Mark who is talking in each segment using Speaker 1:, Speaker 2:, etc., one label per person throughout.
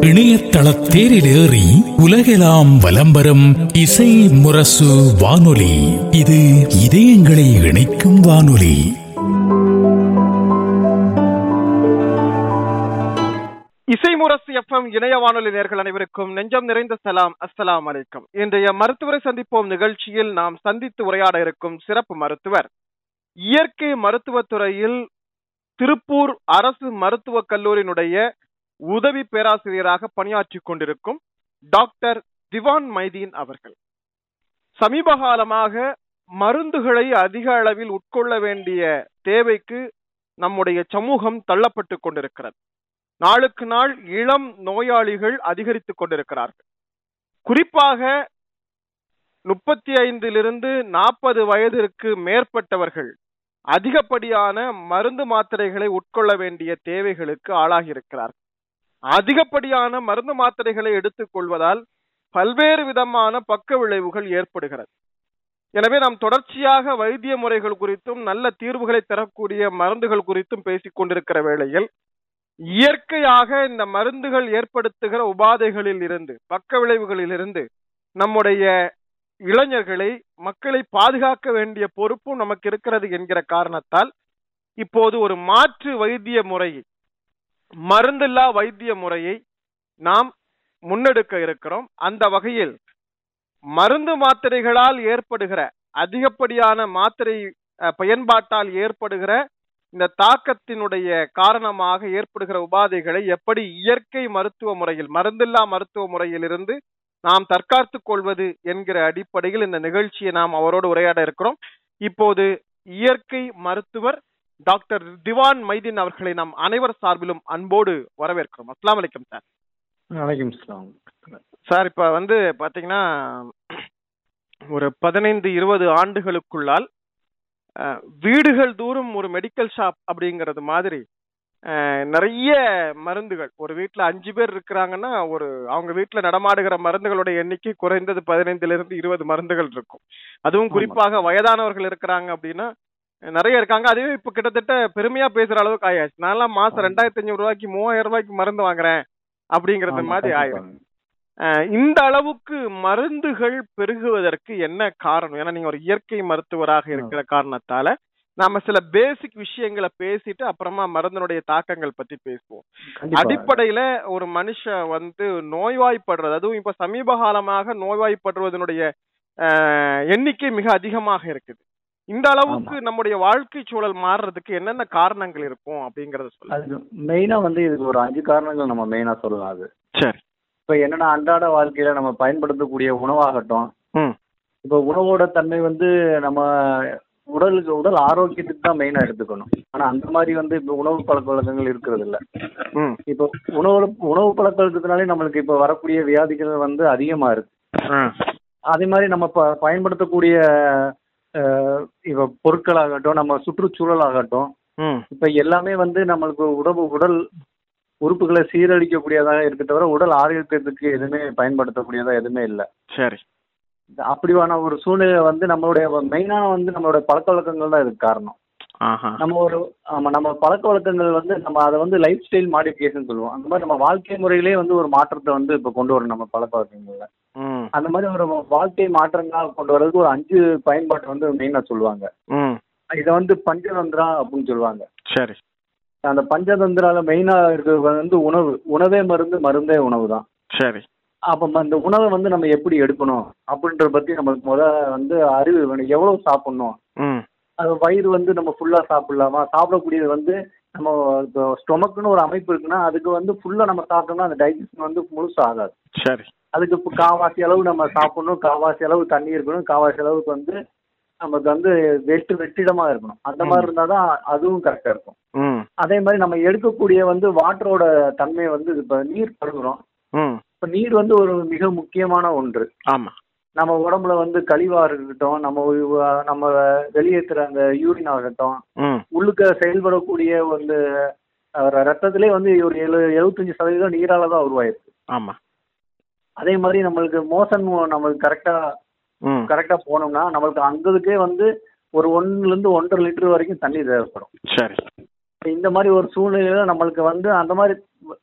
Speaker 1: இணையதள தேரிலேறி உலகெல்லாம் வலம் வரும் இசை முரசு வானொலி. இது இதயங்களை இணைக்கும் வானொலி.
Speaker 2: இசை முரசு எஃப்எம் இணைய வானொலி நேர்கள் அனைவருக்கும் நெஞ்சம் நிறைந்த சலாம். அஸ்லாம் அலைக்கும். இன்றைய மருத்துவரை சந்திப்போம் நிகழ்ச்சியில் நாம் சந்தித்து உரையாட இருக்கும் சிறப்பு மருத்துவர். இயற்கை மருத்துவத்துறையில் திருப்பூர் அரசு மருத்துவக் கல்லூரியினுடைய உதவி பேராசிரியராக பணியாற்றிக் கொண்டிருக்கும் டாக்டர் திவான் மைதீன் அவர்கள். சமீப காலமாக மருந்துகளை அதிக அளவில் உட்கொள்ள வேண்டிய தேவைக்கு நம்முடைய சமூகம் தள்ளப்பட்டு கொண்டிருக்கிறது. நாளுக்கு நாள் இளம் நோயாளிகள் அதிகரித்துக் கொண்டிருக்கிறார்கள். குறிப்பாக முப்பத்தி ஐந்திலிருந்து நாற்பது வயதிற்கு மேற்பட்டவர்கள் அதிகப்படியான மருந்து மாத்திரைகளை உட்கொள்ள வேண்டிய தேவைகளுக்கு ஆளாகியிருக்கிறார். அதிகப்படியான மருந்து மாத்திரைகளை எடுத்துக் கொள்வதால் பல்வேறு விதமான பக்க விளைவுகள் ஏற்படுகிறது. எனவே நாம் தொடர்ச்சியாக வைத்திய முறைகள் குறித்தும் நல்ல தீர்வுகளை தரக்கூடிய மருந்துகள் குறித்தும் பேசிக் கொண்டிருக்கிற வேளையில் இயற்கையாக இந்த மருந்துகள் ஏற்படுத்துகிற உபாதைகளில் இருந்து பக்க விளைவுகளில் இருந்து நம்முடைய இளைஞர்களை மக்களை பாதுகாக்க வேண்டிய பொறுப்பும் நமக்கு இருக்கிறது என்கிற காரணத்தால் இப்போது ஒரு மாற்று வைத்திய முறையை மருந்தில்லா வைத்திய முறையை நாம் முன்னெடுக்க இருக்கிறோம். அந்த வகையில் மருந்து மாத்திரைகளால் ஏற்படுகிற அதிகப்படியான மாத்திரை அஹ், பயன்பாட்டால் ஏற்படுகிற இந்த தாக்கத்தினுடைய காரணமாக ஏற்படுகிற உபாதைகளை எப்படி இயற்கை மருத்துவ முறையில் மருந்தில்லா மருத்துவ முறையில் இருந்து நாம் தற்காத்துக் கொள்வது என்கிற அடிப்படையில் இந்த நிகழ்ச்சியை நாம் அவரோடு உரையாட இருக்கிறோம். இப்போது இயற்கை மருத்துவர் டாக்டர் திவான் மைதீன் அவர்களை நாம் அனைவர் சார்பிலும் அன்போடு வரவேற்கிறோம். அஸ்லாம் வலைக்கம் சார்.
Speaker 3: வணக்கம் சலாம்
Speaker 2: சார் இப்ப வந்து பாத்தீங்கன்னா ஒரு பதினைந்து இருபது ஆண்டுகளுக்குள்ளால் வீடுகள் தூரம் ஒரு மெடிக்கல் ஷாப் அப்படிங்கிறது மாதிரி நிறைய மருந்துகள். ஒரு வீட்ல அஞ்சு பேர் இருக்கிறாங்கன்னா ஒரு அவங்க வீட்ல நடமாடுகிற மருந்துகளுடைய எண்ணிக்கை குறைந்தது பதினைந்துல இருந்து இருபது மருந்துகள் இருக்கும். அதுவும். குறிப்பாக வயதானவர்கள் இருக்கிறாங்க அப்படின்னா நிறைய இருக்காங்க. அதுவே இப்ப கிட்டத்தட்ட பெருமையா பேசுற அளவுக்கு ஆயாச்சு. நான்லாம் மாசம். ரெண்டாயிரத்தி அஞ்சூறு ரூபாய்க்கு மூவாயிரம் ரூபாய்க்கு மருந்து வாங்குறேன் அப்படிங்கறது மாதிரி அஹ் இந்த அளவுக்கு மருந்துகள் பெருகுவதற்கு என்ன காரணம்? ஏன்னா நீங்க ஒரு இயற்கை மருத்துவராக இருக்கிற காரணத்தால நாம சில பேசிக் விஷயங்களை பேசிட்டு அப்புறமா மருந்தினுடைய தாக்கங்கள் பத்தி பேசுவோம். அடிப்படையில ஒரு மனுஷன் வந்து நோய்வாய்ப்படுறது அதுவும் இப்ப சமீப காலமாக நோய்வாய்ப்படுவதனுடைய எண்ணிக்கை மிக அதிகமாக இருக்குது. இந்த அளவுக்கு நம்முடைய வாழ்க்கை சூழல் மாறுறதுக்கு என்னென்ன காரணங்கள் இருக்கும் அப்படிங்கறத
Speaker 3: அதுக்கு மெயினா வந்து இதுக்கு ஒரு அஞ்சு காரணங்கள் நம்ம மெயினா சொல்லலாம் அது.
Speaker 2: சரி.
Speaker 3: இப்ப என்னன்னா அன்றாட வாழ்க்கையில நம்ம பயன்படுத்தக்கூடிய உணவாகட்டும் இப்ப உணவோட தன்மை வந்து நம்ம உடலுக்கு உடல் ஆரோக்கியத்துக்கு தான் மெயினா எடுத்துக்கணும். ஆனா அந்த மாதிரி வந்து இப்ப உணவு பழக்க வழக்கங்கள் இருக்கிறது இல்ல
Speaker 2: ம்.
Speaker 3: இப்போ உணவு உணவு பழக்க வழக்கத்தினாலே நம்மளுக்கு இப்ப வரக்கூடிய வியாதிகள் வந்து அதிகமா இருக்கு. அதே மாதிரி நம்ம ப- பயன்படுத்தக்கூடிய அஹ், இப்ப பொருட்களாகட்டும் நம்ம சுற்றுச்சூழலாகட்டும்
Speaker 2: ம்.
Speaker 3: இப்ப எல்லாமே வந்து நம்மளுக்கு உடம்பு உடல் உறுப்புகளை சீரழிக்கக்கூடியதாக இருக்க தவிர உடல் ஆரோக்கியத்துக்கு எதுவுமே பயன்படுத்தக்கூடியதா எதுவுமே இல்லை.
Speaker 2: சரி.
Speaker 3: அப்படியான ஒரு சூழ்நிலை வந்து நம்மளுடைய மெயினான வந்து நம்மளுடைய பழக்க வழக்கங்கள் தான் இதுக்கு காரணம். நம்ம ஒரு ஆமா நம்ம பழக்க வழக்கங்கள் வந்து நம்ம அதை வந்து லைஃப் ஸ்டைல் மாடிஃபிகேஷன் சொல்லுவோம். அந்த மாதிரி நம்ம வாழ்க்கை முறையிலே வந்து ஒரு மாற்றத்தை வந்து இப்போ கொண்டு வரணும் நம்ம பழக்க வழக்கங்கள்ல.
Speaker 2: ம்.
Speaker 3: அந்த மாதிரி ஒரு வாழ்க்கை மாற்றங்களாக கொண்டு வர்றதுக்கு ஒரு அஞ்சு பயன்பாட்டு வந்து மெயினாக சொல்லுவாங்க. இதை வந்து பஞ்சதந்திரா அப்படின்னு சொல்லுவாங்க.
Speaker 2: சரி.
Speaker 3: அந்த பஞ்சதந்திரால மெயினா இருக்கிறது வந்து உணவு. உணவே மருந்து மருந்தே உணவு தான்
Speaker 2: சரி.
Speaker 3: அப்ப இந்த உணவை வந்து நம்ம எப்படி எடுக்கணும் அப்படின்றத பத்தி நம்மளுக்கு முத வந்து அறிவு வேணும். எவ்வளவு சாப்பிடணும்? அது வயிறு வந்து நம்ம ஃபுல்லா சாப்பிடலாமா? சாப்பிடக்கூடியது வந்து நம்ம இப்போ ஸ்டொமக்குன்னு ஒரு அமைப்பு இருக்குன்னா அதுக்கு வந்து ஃபுல்லா நம்ம சாப்பிட்டோம்னா அந்த டைஜஷன் வந்து முழுசா ஆகாது.
Speaker 2: சரி.
Speaker 3: அதுக்கு இப்போ காவாசி அளவு நம்ம சாப்பிடணும். காவாசி அளவு தண்ணி இருக்கணும். காவாசி அளவுக்கு வந்து நமக்கு வந்து வெட்டு வெற்றிடமா இருக்கணும். அந்த மாதிரி இருந்தாதான் அதுவும் கரெக்டா இருக்கும். அதே மாதிரி நம்ம எடுக்கக்கூடிய வந்து வாட்டரோட தன்மை வந்து இப்போ நீர் பருகுறோம் இப்போ நீர் வந்து ஒரு மிக முக்கியமான ஒன்று.
Speaker 2: ஆமா.
Speaker 3: நம்ம உடம்புல வந்து கழிவா இருக்கட்டும் நம்ம நம்ம வெளியேற்றுற அந்த யூரின் ஆகட்டும் உள்ளுக்க செயல்படக்கூடிய வந்து ரத்தத்திலே வந்து ஒரு எழு எழுபத்தஞ்சு சதவீதம் நீரால தான் உருவாயிருக்கு.
Speaker 2: ஆமா.
Speaker 3: அதே மாதிரி நம்மளுக்கு மோசன் நம்மளுக்கு கரெக்டா கரெக்டா போனோம்னா நம்மளுக்கு அந்த இதுக்கே வந்து ஒரு ஒண்ணுல இருந்து ஒன்றரை லிட்டர் வரைக்கும் தண்ணி தேவைப்படும்.
Speaker 2: சரி.
Speaker 3: இந்த மாதிரி ஒரு சூழ்நிலையில நம்மளுக்கு வந்து அந்த மாதிரி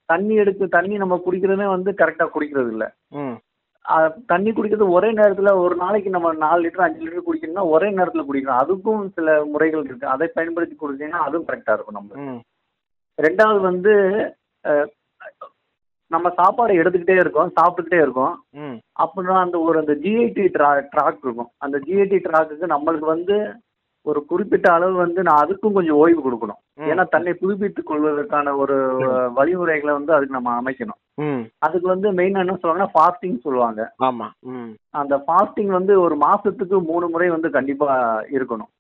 Speaker 3: தண்ணி எடுத்து தண்ணி நம்ம குடிக்கிறதே வந்து கரெக்டா குடிக்கிறது இல்ல. தண்ணி குடிக்கிறது ஒரே நேரத்துல ஒரு நாளைக்கு நம்ம நாலு லிட்டர் அஞ்சு லிட்டர் குடிக்கணும்னா ஒரே நேரத்துல குடிக்கணும். அதுக்கும் சில முறைகள் இருக்கு. அதை பயன்படுத்தி குடிச்சீங்கன்னா அதுவும் கரெக்டா இருக்கும் நம்ம ரெண்டாவது வந்து நம்ம சாப்பாடு எடுத்துக்கிட்டே இருக்கோம் சாப்பிட்டுக்கிட்டே இருக்கோம். அப்படின்னா அந்த ஒரு அந்த ஜிஐடி ட்ரா ட்ராக் இருக்கும். அந்த ஜிஐடி ட்ராக்குக்கு நம்மளுக்கு வந்து ஒரு குறிப்பிட்ட அளவு வந்து நான் அதுக்கும் கொஞ்சம் ஓய்வு கொடுக்கணும். ஏன்னா தன்னை புதுப்பித்துக் கொள்வதற்கான ஒரு வழிமுறைகளை வந்து அதுக்கு நம்ம அமைக்கணும். அதுக்கு வந்து மெயினாக என்ன சொல்லுவாங்கன்னா ஃபாஸ்டிங் சொல்லுவாங்க.
Speaker 2: ஆமா
Speaker 3: அந்த ஃபாஸ்டிங் வந்து ஒரு மாசத்துக்கு மூணு முறை வந்து கண்டிப்பா இருக்கணும்.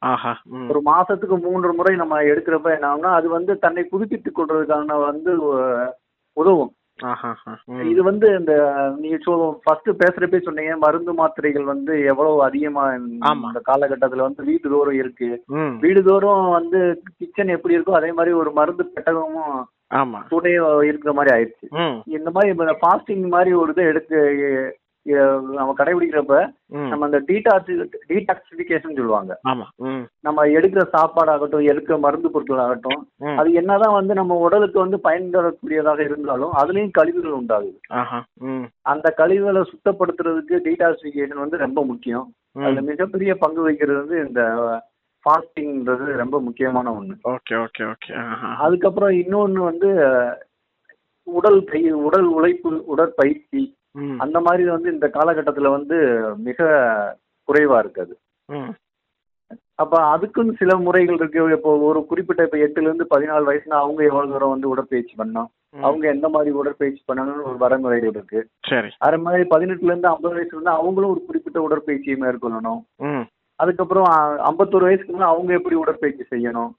Speaker 3: ஒரு மாசத்துக்கு மூன்று முறை நம்ம எடுக்கிறப்ப என்ன ஆகும்னா அது வந்து தன்னை புதுப்பித்துக் கொள்றதுக்கான வந்து உதவும். இது வந்து இந்த நீங்க ஃபர்ஸ்ட் பேசுறப்பே சொன்னீங்க மருந்து மாத்திரைகள் வந்து எவ்வளவு அதிகமா. இந்த காலகட்டத்துல வந்து வீட்டு தோறும் இருக்கு.
Speaker 2: ம்.
Speaker 3: வீடுதோறும் வந்து கிச்சன் எப்படி இருக்கோ அதே மாதிரி ஒரு மருந்து பெட்டகமும்
Speaker 2: ஆமா.
Speaker 3: கூடயே இருக்கிற மாதிரி ஆயிடுச்சு. இந்த மாதிரி ஃபாஸ்டிங் மாதிரி ஒரு இதை எடுத்து நம்ம கடைபிடிக்கிறப்ப நம்ம அந்த டீடாக்சி டீடாக்சிபிகேஷன் சொல்லுவாங்க. நம்ம எடுக்கிற சாப்பாடாகட்டும் எடுக்கிற மருந்து பொருட்கள் ஆகட்டும் அது என்னதான் வந்து நம்ம உடலுக்கு வந்து பயன் தரக்கூடியதாக இருந்தாலும் அதுலயும் கழிவுகள் உண்டாகுது. அந்த கழிவுகளை சுத்தப்படுத்துறதுக்கு டீடாக்சிபிகேஷன் வந்து ரொம்ப முக்கியம். அதுல மிகப்பெரிய பங்கு வகிக்கிறது வந்து இந்த ஃபாஸ்டிங்ன்றது ரொம்ப முக்கியமான ஒண்ணு.
Speaker 2: ஓகே ஓகே ஓகே
Speaker 3: அதுக்கப்புறம் இன்னொன்னு வந்து உடல் உடல் உழைப்பு உடற்பயிற்சி அந்த மாதிரி வந்து இந்த காலகட்டத்துல வந்து மிக குறைவா இருக்குது.
Speaker 2: ம்.
Speaker 3: அப்ப அதுக்குன்னு சில முறைகள் இருக்கு. இப்போ ஒரு குறிப்பிட்ட இப்ப எட்டுல இருந்து பதினாலு வயசுனா அவங்க எவ்வளவு தூரம் வந்து உடற்பயிற்சி பண்ணணும். அவங்க எந்த மாதிரி உடற்பயிற்சி பண்ணணும்னு ஒரு வரைமுறைகள் இருக்கு.
Speaker 2: சரி.
Speaker 3: அதே மாதிரி பதினெட்டுல இருந்து ஐம்பது வயசுல இருந்து அவங்களும் ஒரு குறிப்பிட்ட உடற்பயிற்சியை மேற்கொள்ளணும். அதுக்கப்புறம் ஐம்பத்தொரு வயசுக்கு மேல அவங்க எப்படி உடற்பயிற்சி செய்யணும்?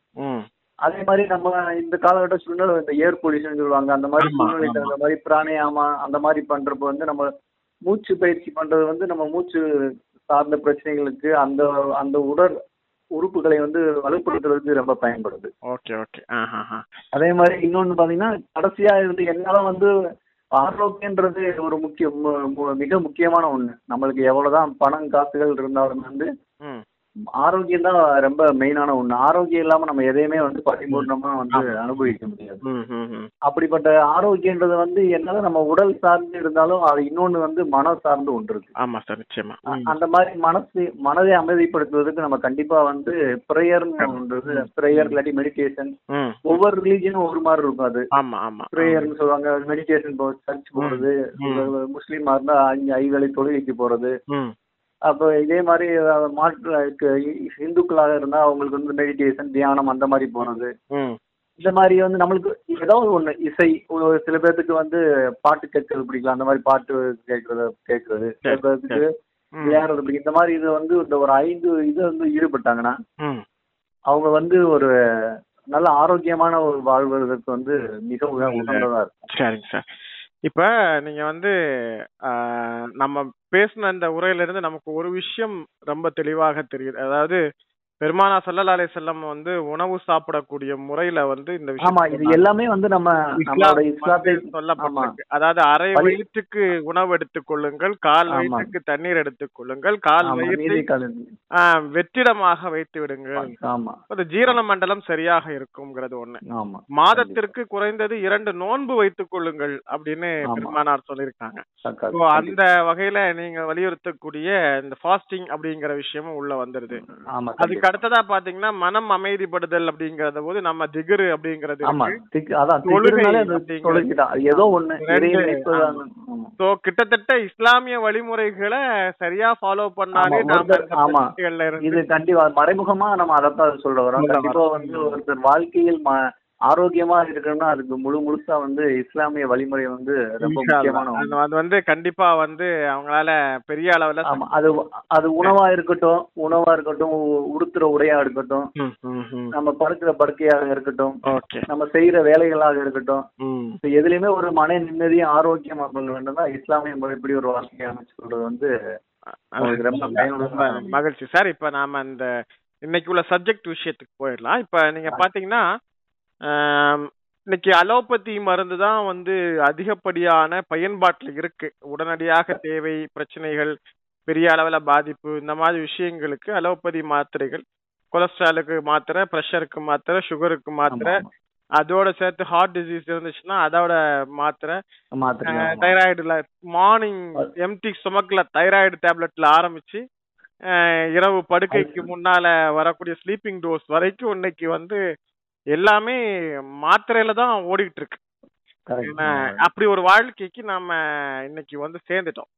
Speaker 3: அதே மாதிரி நம்ம இந்த காலகட்ட சூழ்நிலை இந்த ஏர் பொல்யூஷன் சொல்லுவாங்க. அந்த மாதிரி
Speaker 2: ஆமா.
Speaker 3: அந்த மாதிரி பிராணயாமா அந்த மாதிரி பண்றப்ப வந்து நம்ம மூச்சு பயிற்சி பண்றது வந்து நம்ம மூச்சு சார்ந்த பிரச்சனைகளுக்கு அந்த அந்த உடல் உறுப்புகளை வந்து வலுப்படுத்துறதுக்கு ரொம்ப பயன்படுது.
Speaker 2: Okay okay.
Speaker 3: அதே மாதிரி இன்னொன்னு பாத்தீங்கன்னா கடைசியா வந்து என்னால வந்து ஆரோக்கியன்றது ஒரு முக்கிய மிக முக்கியமான ஒண்ணு. நம்மளுக்கு எவ்வளவுதான் பணம் காசுகள் இருந்தாலும் வந்து ஆரோக்கியம் தான் ரொம்ப மெயினான ஒண்ணு. ஆரோக்கியம் இல்லாம நம்ம எதையுமே வந்து பரிபூர்ணமா வந்து. அனுபவிக்க முடியாது. அப்படிப்பட்ட ஆரோக்கியன்றது வந்து என்னதான் நம்ம உடல் சார்ந்து இருந்தாலும் அது இன்னொன்னு வந்து மனம் சார்ந்து ஒன்று இருக்கு.
Speaker 2: ஆமா சார் நிச்சயமா.
Speaker 3: அந்த மாதிரி மனசு மனதை அமைதிப்படுத்துவதற்கு நம்ம கண்டிப்பா வந்து ப்ரேயர்னு ஒன்றது ப்ரேயர் இல்லாட்டி மெடிடேஷன் ஒவ்வொரு ரிலீஜனும் ஒரு மாதிரி இருக்கும் அது.
Speaker 2: ஆமா ஆமா
Speaker 3: ப்ரேயர்னு சொல்லுவாங்க. மெடிடேஷன் போ சர்ச் போறது
Speaker 2: ம்.
Speaker 3: முஸ்லீமா இருந்தா அஞ்சு ஐவேளை தொழுகைக்கு போறது. அப்போ இதே மாதிரி மாற்று இந்துக்களாக இருந்தா அவங்களுக்கு வந்து மெடிடேஷன் தியானம் அந்த மாதிரி போறது
Speaker 2: ம்.
Speaker 3: இந்த மாதிரி வந்து நம்மளுக்கு ஏதாவது ஒண்ணு இசை ஒரு சில பேர்த்துக்கு வந்து பாட்டு கேட்கறது பிடிக்கலாம் அந்த மாதிரி பாட்டு கேட்கறது கேட்கறது. சில பேர்த்துக்கு. விளையாடுறது பிடிக்கும். இந்த மாதிரி இது வந்து இந்த ஒரு ஐந்து இது வந்து ஈடுபட்டாங்கன்னா அவங்க வந்து ஒரு நல்ல ஆரோக்கியமான ஒரு வாழ்வதற்கு வந்து மிக உக- உகந்ததா இருக்கும்.
Speaker 2: சரிங்க சார். இப்ப நீங்க வந்து ஆஹ், நம்ம பேசின இந்த உரையில இருந்து நமக்கு ஒரு விஷயம் ரொம்ப தெளிவாக தெரியுது. அதாவது பெருமானா சல்லல்லா அலைஹி செல்லம் வந்து உணவு சாப்பிடக்கூடிய முறையில வந்து இந்த விஷயம்
Speaker 3: இது எல்லாமே வந்து நம்ம
Speaker 2: சொல்லப்பட்டிருக்கு. அதாவது அரை வயிற்றுக்கு உணவு எடுத்துக் கொள்ளுங்கள் கால். வயிற்றுக்கு தண்ணீர் எடுத்துக் கொள்ளுங்கள் கால் வயிற்றை வெற்றிடமாக வைத்து விடுங்கள்.
Speaker 3: ஆமா.
Speaker 2: அது ஜீரண மண்டலம் சரியாக இருக்கும்ங்கிறது ஒண்ணு.
Speaker 3: ஆமா
Speaker 2: மாதத்திற்கு குறைந்தது இரண்டு நோன்பு வைத்துக் கொள்ளுங்கள் அப்படின்னு. பெருமானார் சொல்லியிருக்காங்க. அந்த வகையில நீங்க வலியுறுத்தக்கூடிய இந்த ஃபாஸ்டிங் அப்படிங்கிற விஷயமும் உள்ள வந்துருது. அதுக்கு அடுத்ததா பாத்தீங்கன்னா மனம் அமைதிப்படுதல் அப்படிங்கறத போது நம்ம திகிரு அப்படிங்கறது. சோ கிட்டத்தட்ட இஸ்லாமிய வழிமுறைகளை சரியா ஃபாலோ பண்ணாலே
Speaker 3: ஆமா, இது கண்டிப்பா மறைமுகமா நம்ம அதைத்தான் சொல்ல வரோம். கண்டிப்பா. வந்து ஒருத்தர் வாழ்க்கையில் ஆரோக்கியமா இருக்கணும்னா அதுக்கு முழு முழுசா வந்து இஸ்லாமிய வழிமுறை வந்து ரொம்ப முக்கியமான
Speaker 2: அது வந்து கண்டிப்பா வந்து அவங்களால பெரிய அளவுல
Speaker 3: ஆமா அது அது உணவா இருக்கட்டும் உணவா இருக்கட்டும் உடுத்துற உடையா இருக்கட்டும். நம்ம படுக்கிற படுக்கையாக இருக்கட்டும் நம்ம செய்யற வேலைகளாக இருக்கட்டும் எதுலயுமே ஒரு மன நிம்மதியும் ஆரோக்கியமா பண்ண வேண்டும் தான் இஸ்லாமிய முறைப்படி ஒரு வாழ்க்கையை அமைச்சு கொள்றது வந்து ரொம்ப
Speaker 2: மகிழ்ச்சி. சார் இப்ப நாம இந்த இன்னைக்கு உள்ள சப்ஜெக்ட் விஷயத்துக்கு போயிடலாம். இப்ப நீங்க பாத்தீங்கன்னா இன்னைக்கு அலோபதி மருந்து தான் வந்து அதிகப்படியான பயன்பாட்டுல இருக்கு. உடனடியாக தேவை பிரச்சனைகள் பெரிய அளவுல பாதிப்பு இந்த மாதிரி விஷயங்களுக்கு அலோபதி மாத்திரைகள் கொலஸ்ட்ராலுக்கு மாத்திரை பிரஷருக்கு மாத்திரை சுகருக்கு மாத்திரை அதோட சேர்த்து ஹார்ட் டிசீஸ் இருந்துச்சுன்னா அதோட மாத்திரை
Speaker 3: மாத்திரை
Speaker 2: தைராய்டுல மார்னிங் எம்டி ஸ்டொமக்ல தைராய்டு டேப்லெட்ல ஆரம்பிச்சு இரவு படுக்கைக்கு முன்னால வரக்கூடிய ஸ்லீப்பிங் டோஸ் வரைக்கும் இன்னைக்கு வந்து எல்லாமே மாத்திரையில தான் ஓடிட்டு இருக்கு அப்படி ஒரு வாழ்க்கைக்கு நாம இன்னைக்கு வந்து சேர்ந்துட்டோம்.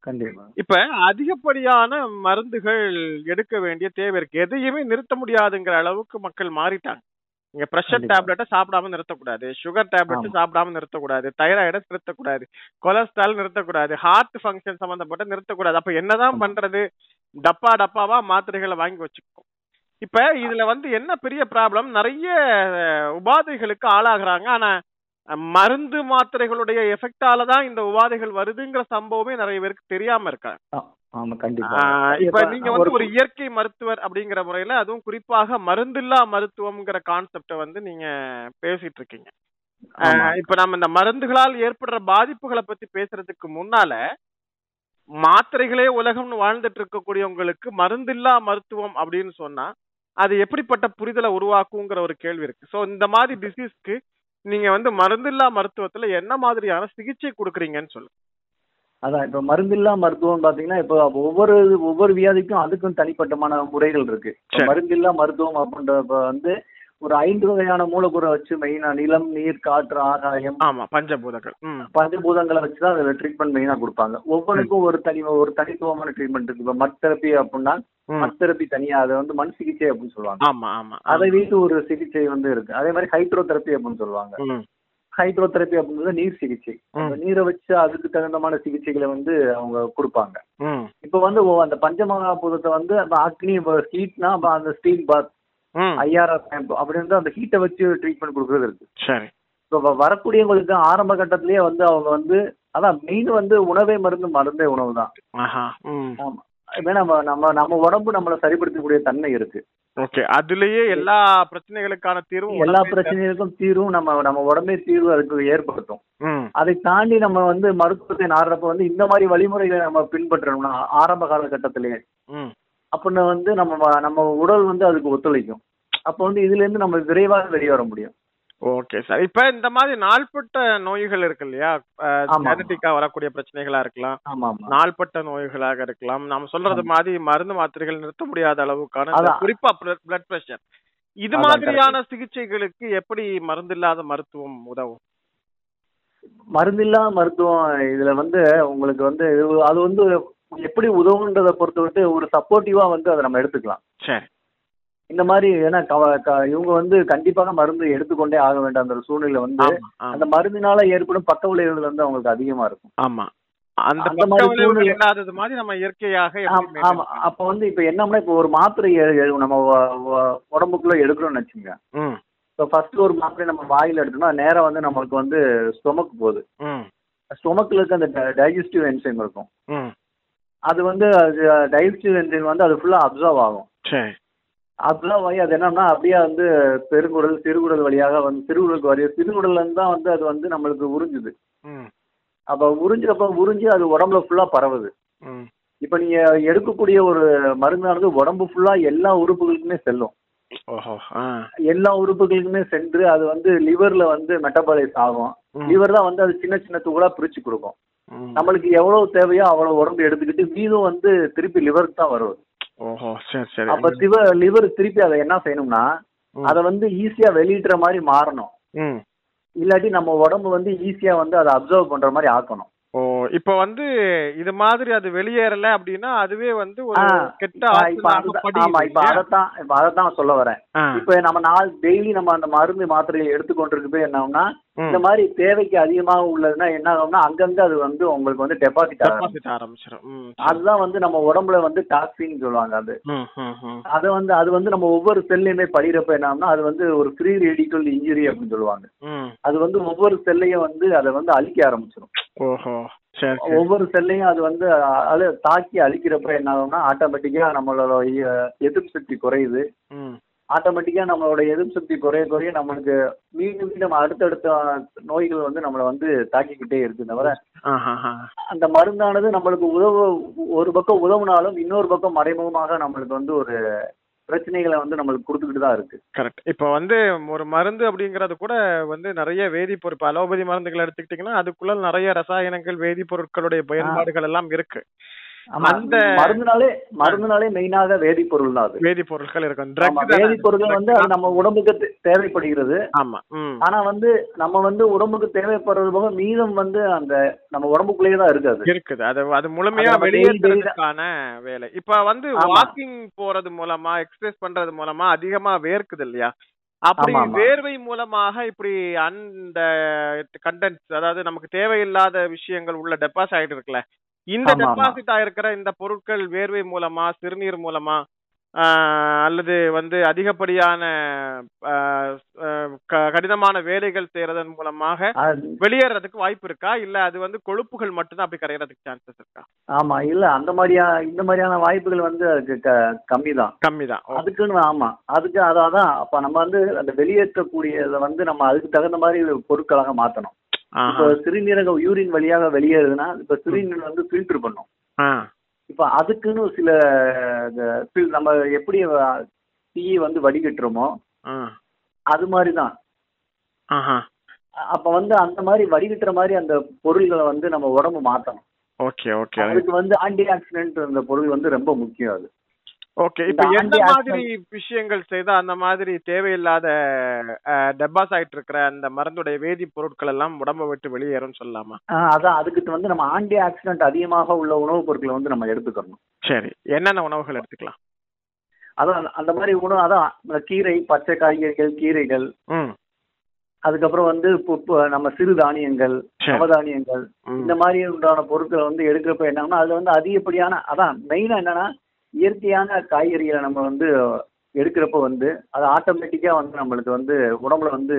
Speaker 3: கண்டிப்பா.
Speaker 2: இப்ப அதிகப்படியான மருந்துகள் எடுக்க வேண்டிய தேவை இருக்கு. எதையுமே நிறுத்த முடியாதுங்கிற அளவுக்கு மக்கள் மாறிட்டாங்க. நீங்க பிரஷர். டேப்லெட்டை சாப்பிடாம நிறுத்தக்கூடாது. Sugar tablet. சாப்பிடாம நிறுத்தக்கூடாது. தைராய்டை நிறுத்தக்கூடாது. கொலஸ்ட்ரால் நிறுத்தக்கூடாது. ஹார்ட் ஃபங்க்ஷன் சம்பந்தப்பட்ட நிறுத்தக்கூடாது. அப்ப என்னதான். பண்றது? டப்பா டப்பாவா மாத்திரைகளை வாங்கி வச்சுக்கோம் இப்ப இதுல வந்து என்ன பெரிய ப்ராப்ளம் நிறைய உபாதைகளுக்கு ஆளாகுறாங்க. ஆனா மருந்து மாத்திரைகளுடைய எஃபெக்டால தான் இந்த உபாதைகள் வருதுங்கிற சம்பவமே நிறைய பேருக்கு தெரியாம ஆஹ் இப்ப நீங்க வந்து ஒரு இயற்கை மருத்துவர் அப்படிங்கிற முறையில அதுவும் குறிப்பாக மருந்தில்லா மருத்துவம்ங்கிற கான்செப்ட வந்து நீங்க பேசிட்டு இருக்கீங்க. இப்ப நம்ம இந்த மருந்துகளால் ஏற்படுற பாதிப்புகளை பத்தி பேசுறதுக்கு முன்னால மாத்திரைகளே உலகம்னு வாழ்ந்துட்டு இருக்கக்கூடியவங்களுக்கு மருந்தில்லா மருத்துவம் அப்படின்னு சொன்னா அது எப்படிப்பட்ட புரிதலை உருவாக்குங்கிற ஒரு கேள்வி இருக்கு. சோ இந்த மாதிரி டிசீஸ்க்கு நீங்க வந்து மருந்தில்லா மருத்துவத்துல என்ன மாதிரியான சிகிச்சை கொடுக்குறீங்கன்னு சொல்லு.
Speaker 3: அதான் இப்ப மருந்தில்லா மருத்துவம் பாத்தீங்கன்னா இப்ப ஒவ்வொரு ஒவ்வொரு வியாதிக்கும் அதுக்கும் தனிப்பட்டமான முறைகள் இருக்கு. மருந்தில்லா மருத்துவம் அப்படின்றப்ப வந்து ஒரு ஐந்து வகையான மூலக்கூறை வச்சு மெயினா நிலம் நீர் காற்று ஆகாயம்
Speaker 2: ஆமா பஞ்சபூதங்கள்.
Speaker 3: பஞ்சபூதங்களை வச்சு தான் அதுல ட்ரீட்மெண்ட் மெயினா கொடுப்பாங்க. ஒவ்வொன்றுக்கும் ஒரு தனி ஒரு தனித்துவமான ட்ரீட்மெண்ட் இருக்கு. இப்ப மட் தெரப்பி அப்படின்னா. மட் தெரப்பி தனியா அதை வந்து மண் சிகிச்சை அப்படின்னு சொல்லுவாங்க.
Speaker 2: ஆமா ஆமா.
Speaker 3: அதை வீட்டு ஒரு சிகிச்சை வந்து இருக்கு. அதே மாதிரி ஹைட்ரோ தெரப்பி அப்படின்னு சொல்லுவாங்க. ஹைட்ரோ தெரப்பி அப்படின்றது நீர் சிகிச்சை. நீரை வச்சு அதுக்கு தகுந்தமான சிகிச்சைகளை வந்து அவங்க கொடுப்பாங்க. இப்ப வந்து அந்த பஞ்சமகாபூதத்தை வந்து அக்னி ஹீட்னா அந்த ஸ்டீல் பாத் ஐஆர்ஆர் அப்படின்னு அந்த ஹீட்டை வச்சு ட்ரீட்மெண்ட் கொடுக்கறது இருக்கு.
Speaker 2: சரி.
Speaker 3: இப்போ வரக்கூடியவங்களுக்கு ஆரம்ப கட்டத்திலேயே வந்து அவங்க வந்து அதான் மெயின் வந்து உணவே மருந்து மருந்தே உணவு தான். ஆமா. நம்ம நம்ம நம்ம உடம்பு நம்மளை சரிப்படுத்தக்கூடிய தன்மை இருக்கு.
Speaker 2: ஓகே அதுலயே எல்லா பிரச்சனைகளுக்கான தீர்வும்
Speaker 3: எல்லா பிரச்சனைகளுக்கும் தீர்வும் நம்ம நம்ம உடம்பே தீர்வு அதுக்கு ஏற்படுத்தும். அதை தாண்டி நம்ம வந்து மருத்துவத்தை நாடுறப்ப வந்து இந்த மாதிரி வழிமுறைகளை நம்ம பின்பற்றணும்னா ஆரம்ப காலகட்டத்திலேயே. அப்படின்னு வந்து நம்ம நம்ம உடல் வந்து அதுக்கு ஒத்துழைக்கும். அப்போ வந்து இதுல இருந்து நம்ம விரைவாக வெளியே வர முடியும்.
Speaker 2: ஓகே சார் இப்ப இந்த மாதிரி நாள்பட்ட நோய்கள் இருக்கு இல்லையா. ஜெனட்டிக்கா வரக்கூடிய பிரச்சனைகளா இருக்கலாம். நாள்பட்ட நோய்களாக இருக்கலாம். நாம சொல்றது மாதிரி மருந்து மாத்திரைகள் நிறுத்த முடியாத அளவுக்கான. குறிப்பா பிளட் பிரஷர் இது மாதிரியான சிகிச்சைகளுக்கு எப்படி மருந்தில்லாத மருத்துவம் உதவும்?
Speaker 3: மருந்தில்லா மருத்துவம் இதுல வந்து உங்களுக்கு வந்து அது வந்து எப்படி உதவுன்றதை பொறுத்த விட்டு ஒரு சப்போர்ட்டிவா வந்து அதை நம்ம எடுத்துக்கலாம்.
Speaker 2: சரி.
Speaker 3: இந்த மாதிரி ஏன்னா இவங்க வந்து கண்டிப்பாக மருந்து எடுத்துக்கொண்டே ஆக வேண்டாம். அந்த சூழ்நிலை வந்து அந்த மருந்தினால ஏற்படும் பக்க விளைவுகள் வந்து அவங்களுக்கு அதிகமா இருக்கும்.
Speaker 2: ஆமா. அந்த
Speaker 3: மாதிரி
Speaker 2: இல்லாதது நம்ம இயற்கையாக
Speaker 3: ஆம், அப்ப வந்து இப்ப என்னம்னா இப்ப ஒரு மாத்திரை நம்ம உடம்புக்குள்ள எடுக்கிறோம்னு வச்சுங்க இப்போ ஃபர்ஸ்ட் ஒரு மாத்திரை நம்ம வாயில எடுத்தோம்னா நேரா வந்து நம்மளுக்கு வந்து ஸ்டொமக் போகுது.
Speaker 2: ம்.
Speaker 3: ஸ்டொமக்ல இருக்க அந்த டைஜஸ்டிவ் என்சைம் இருக்கும். அது வந்து டைஜஸ்டிவ் என்சைம் வந்து அது ஃபுல்லா அப்சர்வ் ஆகும். அப்சர்வ் ஆகி அது என்னன்னா அப்படியே வந்து பெருங்குடல் சிறுகுடல் வழியாக வந்து சிறுகுடலுக்கு வரைய சிறுகுடல்ல இருந்து தான் வந்து அது வந்து நம்மளுக்கு உறிஞ்சுது. அப்ப உறிஞ்சுறப்ப உறிஞ்சு அது உடம்புல ஃபுல்லா பரவுது. இப்ப நீங்க எடுக்கக்கூடிய ஒரு மருந்தானது உடம்பு ஃபுல்லா எல்லா உறுப்புகளுக்குமே செல்லும். எல்லா உறுப்புகளுக்குமே சென்று அது வந்து லிவர்ல வந்து மெட்டபாலைஸ் ஆகும். லிவர் தான் வந்து அது சின்ன சின்ன துகளா பிரிச்சு கொடுக்கும். நம்மளுக்கு எவ்வளவு தேவையோ அவ்வளவு உடம்பு எடுத்துக்கிட்டு மீதம் வந்து திருப்பி லிவருக்கு தான் வரும்.
Speaker 2: ஓஹோ சரி சரி.
Speaker 3: அப்ப சிவ லிவர் திருப்பி அதை என்ன செய்யணும்னா. அதை வந்து ஈஸியா வெளியிடுற மாதிரி மாறணும். இல்லாட்டி நம்ம உடம்பு வந்து ஈஸியா வந்து அதை அப்சர்வ் பண்ற மாதிரி ஆக்கணும்.
Speaker 2: ஓ இப்ப வந்து இது மாதிரி அது வெளியேறல அப்படின்னா அதுவே வந்து ஒரு கெட்ட
Speaker 3: ஆமா இப்ப? அதைத்தான் இப்ப அதைத்தான் சொல்ல வரேன். இப்ப நம்ம நாள் டெய்லி நம்ம அந்த மருந்து மாத்திரையை எடுத்துக்கொண்டிருக்கப்ப என்ன ஆகும்னா
Speaker 2: ம்.
Speaker 3: இந்த மாதிரி தேவைக்கு அதிகமாக உள்ளதுன்னா என்ன ஆகும்னா அங்கங்க அது வந்து உங்களுக்கு வந்து டெபாசிட்
Speaker 2: ஆரம்பிச்சிடும்
Speaker 3: அதுதான் வந்து நம்ம உடம்புல வந்து டாக்ஸின் சொல்லுவாங்க அது. அது வந்து அது வந்து நம்ம ஒவ்வொரு செல்லையுமே படிக்கிறப்ப என்ன அது வந்து ஒரு ஃப்ரீ ரேடிக்கல் இன்ஜுரி அப்படின்னு சொல்லுவாங்க. அது வந்து ஒவ்வொரு செல்லையும் வந்து அதை வந்து அழிக்க ஆரம்பிச்சிடும் ஒவ்வொரு செல்லையும் அது வந்து அது தாக்கி அழிக்கிறப்ப என்ன ஆகும்னா ஆட்டோமேட்டிக்கா நம்மளோட எதிர்ப்பு சக்தி குறையுது. ஆட்டோமேட்டிக்கா நம்மளோட எதிர்ப்பு சக்தி குறைய குறைய நம்மளுக்கு மீண்டும் மீண்டும் அடுத்தடுத்த நோய்கள் வந்து நம்மளை வந்து தாக்கிக்கிட்டே இருக்கு தவிர. அந்த மருந்தானது நம்மளுக்கு உதவு ஒரு பக்கம் உதவுனாலும் இன்னொரு பக்கம் மறைமுகமாக நம்மளுக்கு வந்து ஒரு பிரச்சனைகளை வந்து நம்மளுக்கு கொடுத்துக்கிட்டு தான் இருக்கு.
Speaker 2: கரெக்ட் இப்போ வந்து ஒரு மருந்து அப்படிங்கறது கூட வந்து நிறைய வேதிப்பொருள் இப்போ அலோபதி மருந்துகள் எடுத்துக்கிட்டீங்கன்னா அதுக்குள்ள நிறைய ரசாயனங்கள் வேதிப்பொருட்களுடைய பயன்பாடுகள் எல்லாம் இருக்கு. அந்த
Speaker 3: மருந்துனாலே மருந்துனாலே மெயினாக வேதிப்பொருள் தான் அது.
Speaker 2: வேதிப்பொருட்கள் இருக்கும்.
Speaker 3: வேதிப்பொருட்கள் வந்து அது நம்ம உடம்புக்கு தேவைப்படுகிறது.
Speaker 2: ஆமா
Speaker 3: ஆனா வந்து நம்ம வந்து உடம்புக்கு தேவைப்படுறது போக மீதம் வந்து அந்த நம்ம உடம்புக்குள்ளேயே தான் இருக்காது.
Speaker 2: இருக்குது. அது அது முழுமையா வெளியேற்றுறதுக்கான வேலை. இப்ப வந்து. வாக்கிங் போறது மூலமா எக்ஸசைஸ் பண்றது மூலமா அதிகமா வேர்க்குது இல்லையா? அப்படி. வேர்வை மூலமாக இப்படி அந்த கண்டென்ட்ஸ் அதாவது நமக்கு தேவையில்லாத விஷயங்கள் உள்ள டெபாசிட் ஆயிட்டு இருக்குல்ல? இந்த. டெபாசிட் ஆயிருக்கிற இந்த பொருட்கள் வேர்வை மூலமா சிறுநீர் மூலமா அல்லது வந்து அதிகப்படியான கடினமான வேலைகள் செய்யறதன் மூலமாக வெளியேறதுக்கு வாய்ப்பு இருக்கா? இல்ல அது வந்து கொழுப்புகள் மட்டும்தான் அப்படி கரையறதுக்கு சான்சஸ் இருக்கா?
Speaker 3: ஆமா இல்ல அந்த மாதிரியா இந்த மாதிரியான வாய்ப்புகள் வந்து அதுக்கு கம்மி தான்
Speaker 2: கம்மிதான். ஓ,
Speaker 3: அதுக்குன்னு ஆமா. அதுக்கு அதான் அப்ப நம்ம வந்து அந்த வெளியேற்றக்கூடியதை வந்து நம்ம அதுக்கு தகுந்த மாதிரி பொருட்களாக மாத்தணும். இப்ப
Speaker 2: ஆஹா.
Speaker 3: சிறுநீரகம் யூரின் வழியாக வெளியேறுதுன்னா இப்ப சிறுநீர் வந்து ஃபில்டர் பண்ணும். இப்ப அதுக்குன்னு சில நம்ம எப்படி தீயை வந்து வடிகட்டுறோமோ அது மாதிரி தான்
Speaker 2: ஆஹா.
Speaker 3: அப்ப வந்து அந்த மாதிரி வடிகட்டுற மாதிரி அந்த பொருள்களை வந்து நம்ம உடம்பு மாத்தணும்.
Speaker 2: Okay okay.
Speaker 3: அதுக்கு வந்து ஆன்டி ஆக்சிடென்ட் அந்த பொருள் வந்து ரொம்ப முக்கியம் அது.
Speaker 2: ஓகே இப்ப எந்த மாதிரி விஷயங்கள் செய்தா அந்த மாதிரி தேவையில்லாத டெபாஸ் ஆயிட்டு இருக்கிற அந்த மருந்துடைய வேதி பொருட்கள் எல்லாம் உடம்ப விட்டு வெளியேறும்னு சொல்லலாமா?
Speaker 3: அதான் அதுக்கு வந்து நம்ம ஆன்டி ஆக்சிடென்ட் அதிகமாக உள்ள உணவுப் பொருட்களை வந்து நம்ம எடுத்துக்கணும்.
Speaker 2: சரி என்னென்ன உணவுகள் எடுத்துக்கலாம்?
Speaker 3: அதான் அந்த- மாதிரி உணவு அதான் கீரை பச்சை காய்கறிகள் கீரைகள். அதுக்கப்புறம் வந்து நம்ம சிறு தானியங்கள். நவதானியங்கள். இந்த மாதிரி உண்டான பொருட்களை வந்து எடுக்கிறப்ப என்னன்னா அதுல வந்து அதிகப்படியான அதான் மெயினா என்னன்னா இயற்கையான காய்கறிகளை நம்ம வந்து எடுக்கிறப்ப வந்து அது ஆட்டோமேட்டிக்கா வந்து நம்மளுக்கு வந்து உடம்புல வந்து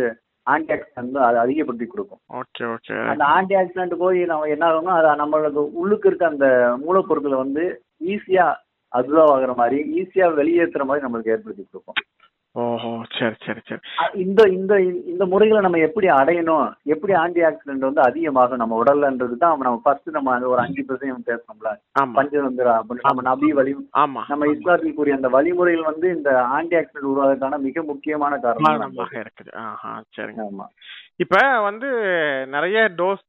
Speaker 3: ஆன்டி ஆக்சிடென்ட் வந்து அது அதிகப்படுத்தி கொடுக்கும்.
Speaker 2: ஓகே ஓகே
Speaker 3: அந்த ஆன்டி ஆக்சிடென்ட் போய் நம்ம என்ன ஆகும்னா அது நம்மளுக்கு உள்ளுக்கு இருக்க அந்த மூலப்பொருட்களை வந்து ஈஸியா அப்சர்வ் ஆகுற மாதிரி ஈஸியா வெளியேற்றுற மாதிரி நம்மளுக்கு ஏற்படுத்தி கொடுக்கும்.
Speaker 2: ஓஹோ சரி சரி சரி.
Speaker 3: இந்த இந்த இந்த முறைகளை நம்ம எப்படி அடையணும்? எப்படி ஆன்டி ஆக்சிடென்ட் வந்து அதிகமாகும்? நம்ம உடல்லன்றது தான் நம்ம ஃபர்ஸ்ட் நம்ம அந்த ஒரு அஞ்சு பர்சன்ட் பேசணும்ல பஞ்சதந்திரா அப்படின்னு நம்ம நபி வழி
Speaker 2: ஆமா.
Speaker 3: நம்ம இஸ்லாத்தில் கூறிய அந்த வழிமுறைகள் வந்து இந்த ஆன்டி ஆக்சிடென்ட் உருவாகிறதுக்கான மிக முக்கியமான காரணம்
Speaker 2: காரணமாக இருக்குது. ஆஹா சரிங்க.
Speaker 3: ஆமா.
Speaker 2: இப்ப வந்து நிறைய டோஸ்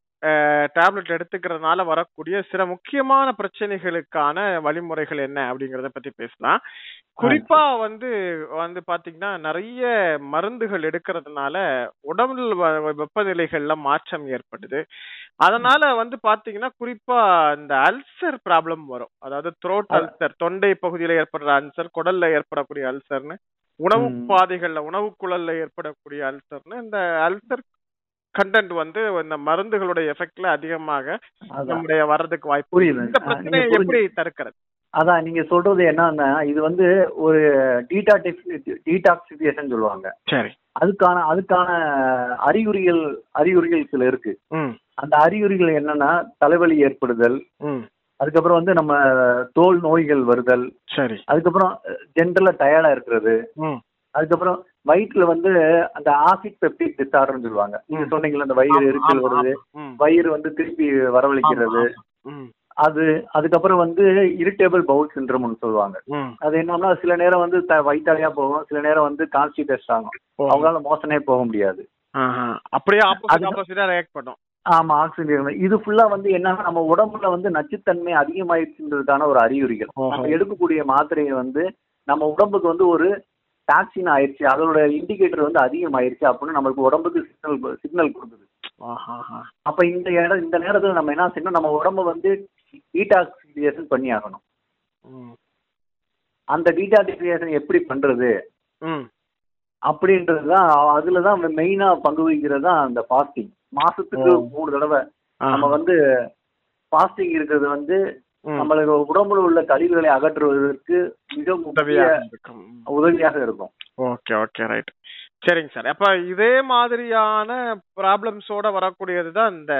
Speaker 2: டேப்லெட் எடுத்துக்கிறதுனால வரக்கூடிய சில முக்கியமான பிரச்சனைகளுக்கான வழிமுறைகள் என்ன அப்படிங்கறத பத்தி பேசலாம். குறிப்பா வந்து வந்து பாத்தீங்கன்னா நிறைய மருந்துகள் எடுக்கிறதுனால உடம்புல வெப்பநிலைகள்ல மாற்றம் ஏற்படுது. அதனால வந்து பாத்தீங்கன்னா குறிப்பா இந்த அல்சர் ப்ராப்ளம் வரும். அதாவது த்ரோட் அல்சர் தொண்டை பகுதியில ஏற்படுற அல்சர் குடல்ல ஏற்படக்கூடிய அல்சர்னு உணவு. பாதைகள்ல உணவு குழல்ல ஏற்படக்கூடிய அல்சர்னு இந்த அல்சர் கண்டென்ட் வந்து இந்த மருந்துகளுடைய எஃபெக்ட்ல அதிகமாக நம்முடைய வர்றதுக்கு வாய்ப்பு இந்த பிரச்சனையை எப்படி தடுக்கிறது?
Speaker 3: அதான் நீங்க சொல்றது என்னன்னா இது வந்து ஒரு டீடாக்சிபிகேஷன் சொல்லுவாங்க.
Speaker 2: சரி.
Speaker 3: அதுக்கான அதுக்கான அறிகுறிகள் அறிகுறிகள் சில இருக்கு. அந்த அறிகுறிகள் என்னன்னா தலைவலி ஏற்படுதல். அதுக்கப்புறம் வந்து நம்ம தோல் நோய்கள் வருதல்.
Speaker 2: சரி.
Speaker 3: அதுக்கப்புறம் ஜென்ரலா டயர்டா இருக்கிறது. அதுக்கப்புறம் வயிற்றுல வந்து அந்த ஆசிட் பெப்டிக் டிசார்டர்னு சொல்லுவாங்க நீங்க. சொன்னீங்கல்ல அந்த வயிறு எரிச்சல் வருது. வயிறு வந்து திருப்பி வரவழைக்கிறது அது அதுக்கப்புறம் வந்து இரிட்டேபிள் பவுல் சிண்ட்ரம்னு சொல்லுவாங்க. அது என்னன்னா சில நேரம் வந்து வயிற்றாலையா போகும் சில நேரம் வந்து கான்ஸ்டிபேஷன் ஆகும். அவங்களால மோசனே போக முடியாது.
Speaker 2: அப்படியே ஆப்போசிட்
Speaker 3: அது-
Speaker 2: ஆப்போசிட்டா ரியாக்ட் பண்ணும்
Speaker 3: ஆமா ஆக்சிஜன் இது ஃபுல்லா வந்து என்னன்னா நம்ம உடம்புல வந்து நச்சுத்தன்மை அதிகமாயிருச்சுன்றதுக்கான ஒரு அறிகுறிகள். நம்ம எடுக்கக்கூடிய மாத்திரையை வந்து நம்ம உடம்புக்கு வந்து ஒரு டாக்ஸின் ஆயிருச்சு அதோட இண்டிகேட்டர் வந்து அதிகமாயிருச்சு அப்படின்னு நம்மளுக்கு உடம்புக்கு சிக்னல் சிக்னல் கொடுக்குது. அப்ப இந்த இடம் இந்த நேரத்துல நம்ம என்ன செய்யணும் நம்ம உடம்ப வந்து டீடாக்சிஃபிகேஷன் பண்ணி ஆகணும். அந்த டீடாக்சிஃபிகேஷன் எப்படி பண்றது
Speaker 2: ம்.
Speaker 3: அப்படின்றது தான் அதுல தான் மெயினா பங்கு வகிக்கிறது தான் அந்த ஃபாஸ்டிங் மாசத்துக்கு
Speaker 2: ஓ.
Speaker 3: மூணு தடவை. நம்ம வந்து ஃபாஸ்டிங் இருக்கிறது வந்து. நம்மளுக்கு உடம்புல உள்ள கழிவுகளை அகற்றுவதற்கு மிக முக்கிய
Speaker 2: உதவியாக இருக்கும். ம்.
Speaker 3: உதவியாக இருக்கும்.
Speaker 2: Okay okay right. சரிங்க சார். அப்ப இதே மாதிரியான ப்ராப்ளம்ஸோட வரக்கூடியது தான் இந்த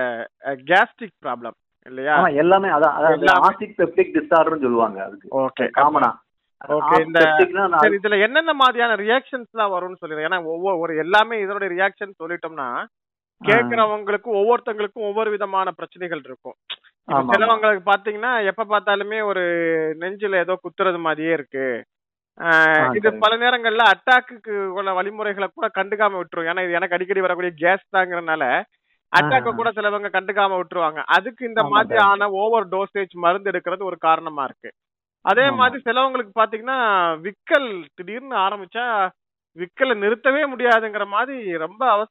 Speaker 2: கேஸ்ட்ரிக் ப்ராப்ளம் இல்லையா?
Speaker 3: எல்லாமே அதான். ஆசிட் பெப்டிக் டிசார்டர்னு சொல்லுவாங்க அதுக்கு.
Speaker 2: ஓகே
Speaker 3: காமனா
Speaker 2: ஓகே இந்த சரி இதுல என்னென்ன மாதிரியான ரியாக்ஷன்ஸ் எல்லாம் வரும்னு சொல்லிடுறேன் ஏன்னா ஒவ்வொரு ஒரு எல்லாமே இதோட ரியாக்ஷன் சொல்லிட்டோம்னா கேக்குறவங்களுக்கு ஒவ்வொருத்தங்களுக்கும் ஒவ்வொரு விதமான பிரச்சனைகள் இருக்கும். சிலவங்களுக்கு பாத்தீங்கன்னா எப்ப பார்த்தாலுமே ஒரு நெஞ்சில ஏதோ குத்துறது மாதிரியே இருக்கு இது. பல நேரங்கள்ல அட்டாக்குக்கு உள்ள வழிமுறைகளை கூட கண்டுக்காம விட்டுரும் ஏன்னா இது எனக்கு அடிக்கடி வரக்கூடிய கேஸ் தாங்கிறதுனால அட்டாக்க. கூட சிலவங்க கண்டுக்காம விட்டுருவாங்க அதுக்கு இந்த
Speaker 3: ஆமா,
Speaker 2: மாதிரியான ஓவர் டோசேஜ் மருந்து எடுக்கிறது ஒரு காரணமா இருக்கு அதே. மாதிரி சிலவங்களுக்கு பாத்தீங்கன்னா விக்கல் திடீர்னு ஆரம்பிச்சா விக்கலை நிறுத்தவே முடியாதுங்கிற மாதிரி ரொம்ப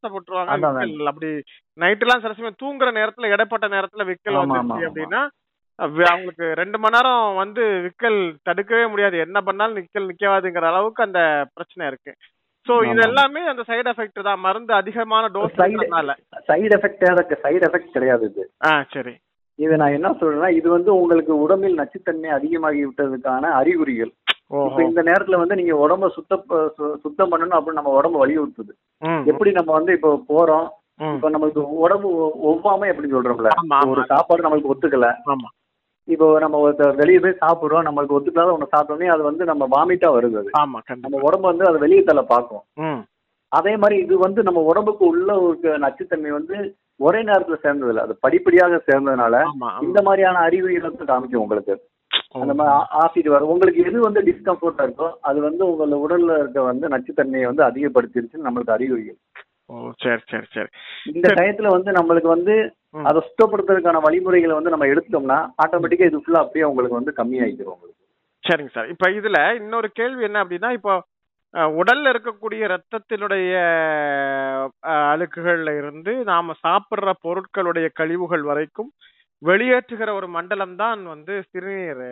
Speaker 3: அதான்.
Speaker 2: விக்கல் அப்படி நைட் எல்லாம் சில சமயம் தூங்குற நேரத்துல இடைப்பட்ட நேரத்துல விக்கல் வந்துருச்சு. அப்படின்னா அவ- அவங்களுக்கு ரெண்டு மணி நேரம் வந்து விக்கல் தடுக்கவே முடியாது. என்ன பண்ணாலும் விக்கல் நிக்காதுங்கிற அளவுக்கு அந்த பிரச்சனை இருக்கு. சோ இது. எல்லாமே அந்த சைடு எஃபெக்ட் தான். மருந்து அதிகமான dose
Speaker 3: side effect side effect கிடையாது இது.
Speaker 2: ஆ சரி.
Speaker 3: இது நான் என்ன சொல்றேன்னா இது வந்து உங்களுக்கு உடம்பில் நச்சுத்தன்மை அதிகமாகி விட்டதுக்கான அறிகுறிகள். இப்ப இந்த நேரத்துல வந்து நீங்க உடம்ப சுத்த சுத்தம் பண்ணணும் அப்படின்னு நம்ம உடம்பு வலியுறுத்துது. எப்படி நம்ம வந்து இப்போ போறோம். இப்ப நம்மளுக்கு உடம்பு ஒவ்வாமை எப்படி சொல்றோம்ல. ஒரு சாப்பாடு நம்மளுக்கு ஒத்துக்கல. இப்போ நம்ம வெளிய போய் சாப்பிடுறோம் நம்மளுக்கு ஒத்துக்காத ஒண்ணு சாப்பிட்டோன்னே அது வந்து நம்ம வாமிட்டா வருது அது. நம்ம உடம்பு வந்து அதை வெளியே தள்ள பார்க்கும். அதே மாதிரி இது வந்து நம்ம உடம்புக்கு உள்ள ஒரு நச்சுத்தன்மை வந்து ஒரே நேரத்துல சேர்ந்தது இல்ல அது படிப்படியாக சேர்ந்ததுனால இந்த மாதிரியான அறிகுறிகளை வந்து காமிக்கும் உங்களுக்கு. அந்த மாதிரி ஆசிட் வரும். உங்களுக்கு எது வந்து டிஸ்கம்ஃபர்ட்டா இருக்கோ அது வந்து உங்களோட உடல்ல இருக்க வந்து நச்சுத்தன்மையை வந்து அதிகப்படுத்திருச்சுன்னு நம்மளுக்கு அறிகுறிகள்.
Speaker 2: ஓ சரி சரி சரி.
Speaker 3: இந்த டயத்துல வந்து நம்மளுக்கு வந்து. அதை சுத்தப்படுத்துறதுக்கான வழிமுறைகளை வந்து நம்ம எடுத்தோம்னா ஆட்டோமேட்டிக்கா இது ஃபுல்லா அப்படியே உங்களுக்கு வந்து கம்மியாயிடும் உங்களுக்கு.
Speaker 2: சரிங்க சார். இப்ப இதுல இன்னொரு கேள்வி என்ன அப்படின்னா இப்போ உடல்ல இருக்கக்கூடிய ரத்தத்தினுடைய அழுக்குகள்ல இருந்து நாம சாப்பிடுற பொருட்களுடைய கழிவுகள் வரைக்கும் வெளியேற்றுகிற ஒரு மண்டலம் தான் வந்து சிறுநீர்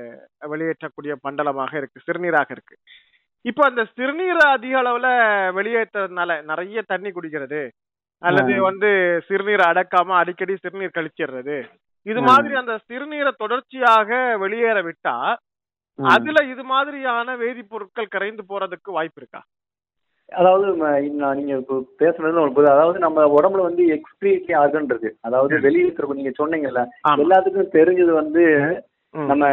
Speaker 2: வெளியேற்றக்கூடிய மண்டலமாக இருக்கு சிறுநீராக இருக்கு இப்போ அந்த சிறுநீரை அதிக அளவுல வெளியேற்றுறதுனால நிறைய தண்ணி குடிக்கிறது அல்லது. வந்து சிறுநீரை அடக்காம அடிக்கடி சிறுநீர் கழிச்சிடுறது இது. மாதிரி அந்த சிறுநீரை தொடர்ச்சியாக வெளியேற விட்டா. அதுல இது மாதிரியான வேதிப்பொருட்கள் கரைந்து போறதுக்கு வாய்ப்பு இருக்கா
Speaker 3: அதாவது நீங்க இப்போ பேசுனது ஒரு புது- அதாவது நம்ம உடம்புல வந்து எக்ஸ்பிரிட்டி ஆர்கன் இருக்கு அதாவது வெளியேற்ற நீங்க சொன்னீங்கல்ல
Speaker 2: ஆமா.
Speaker 3: எல்லாத்துக்கும் தெரிஞ்சது வந்து. நம்ம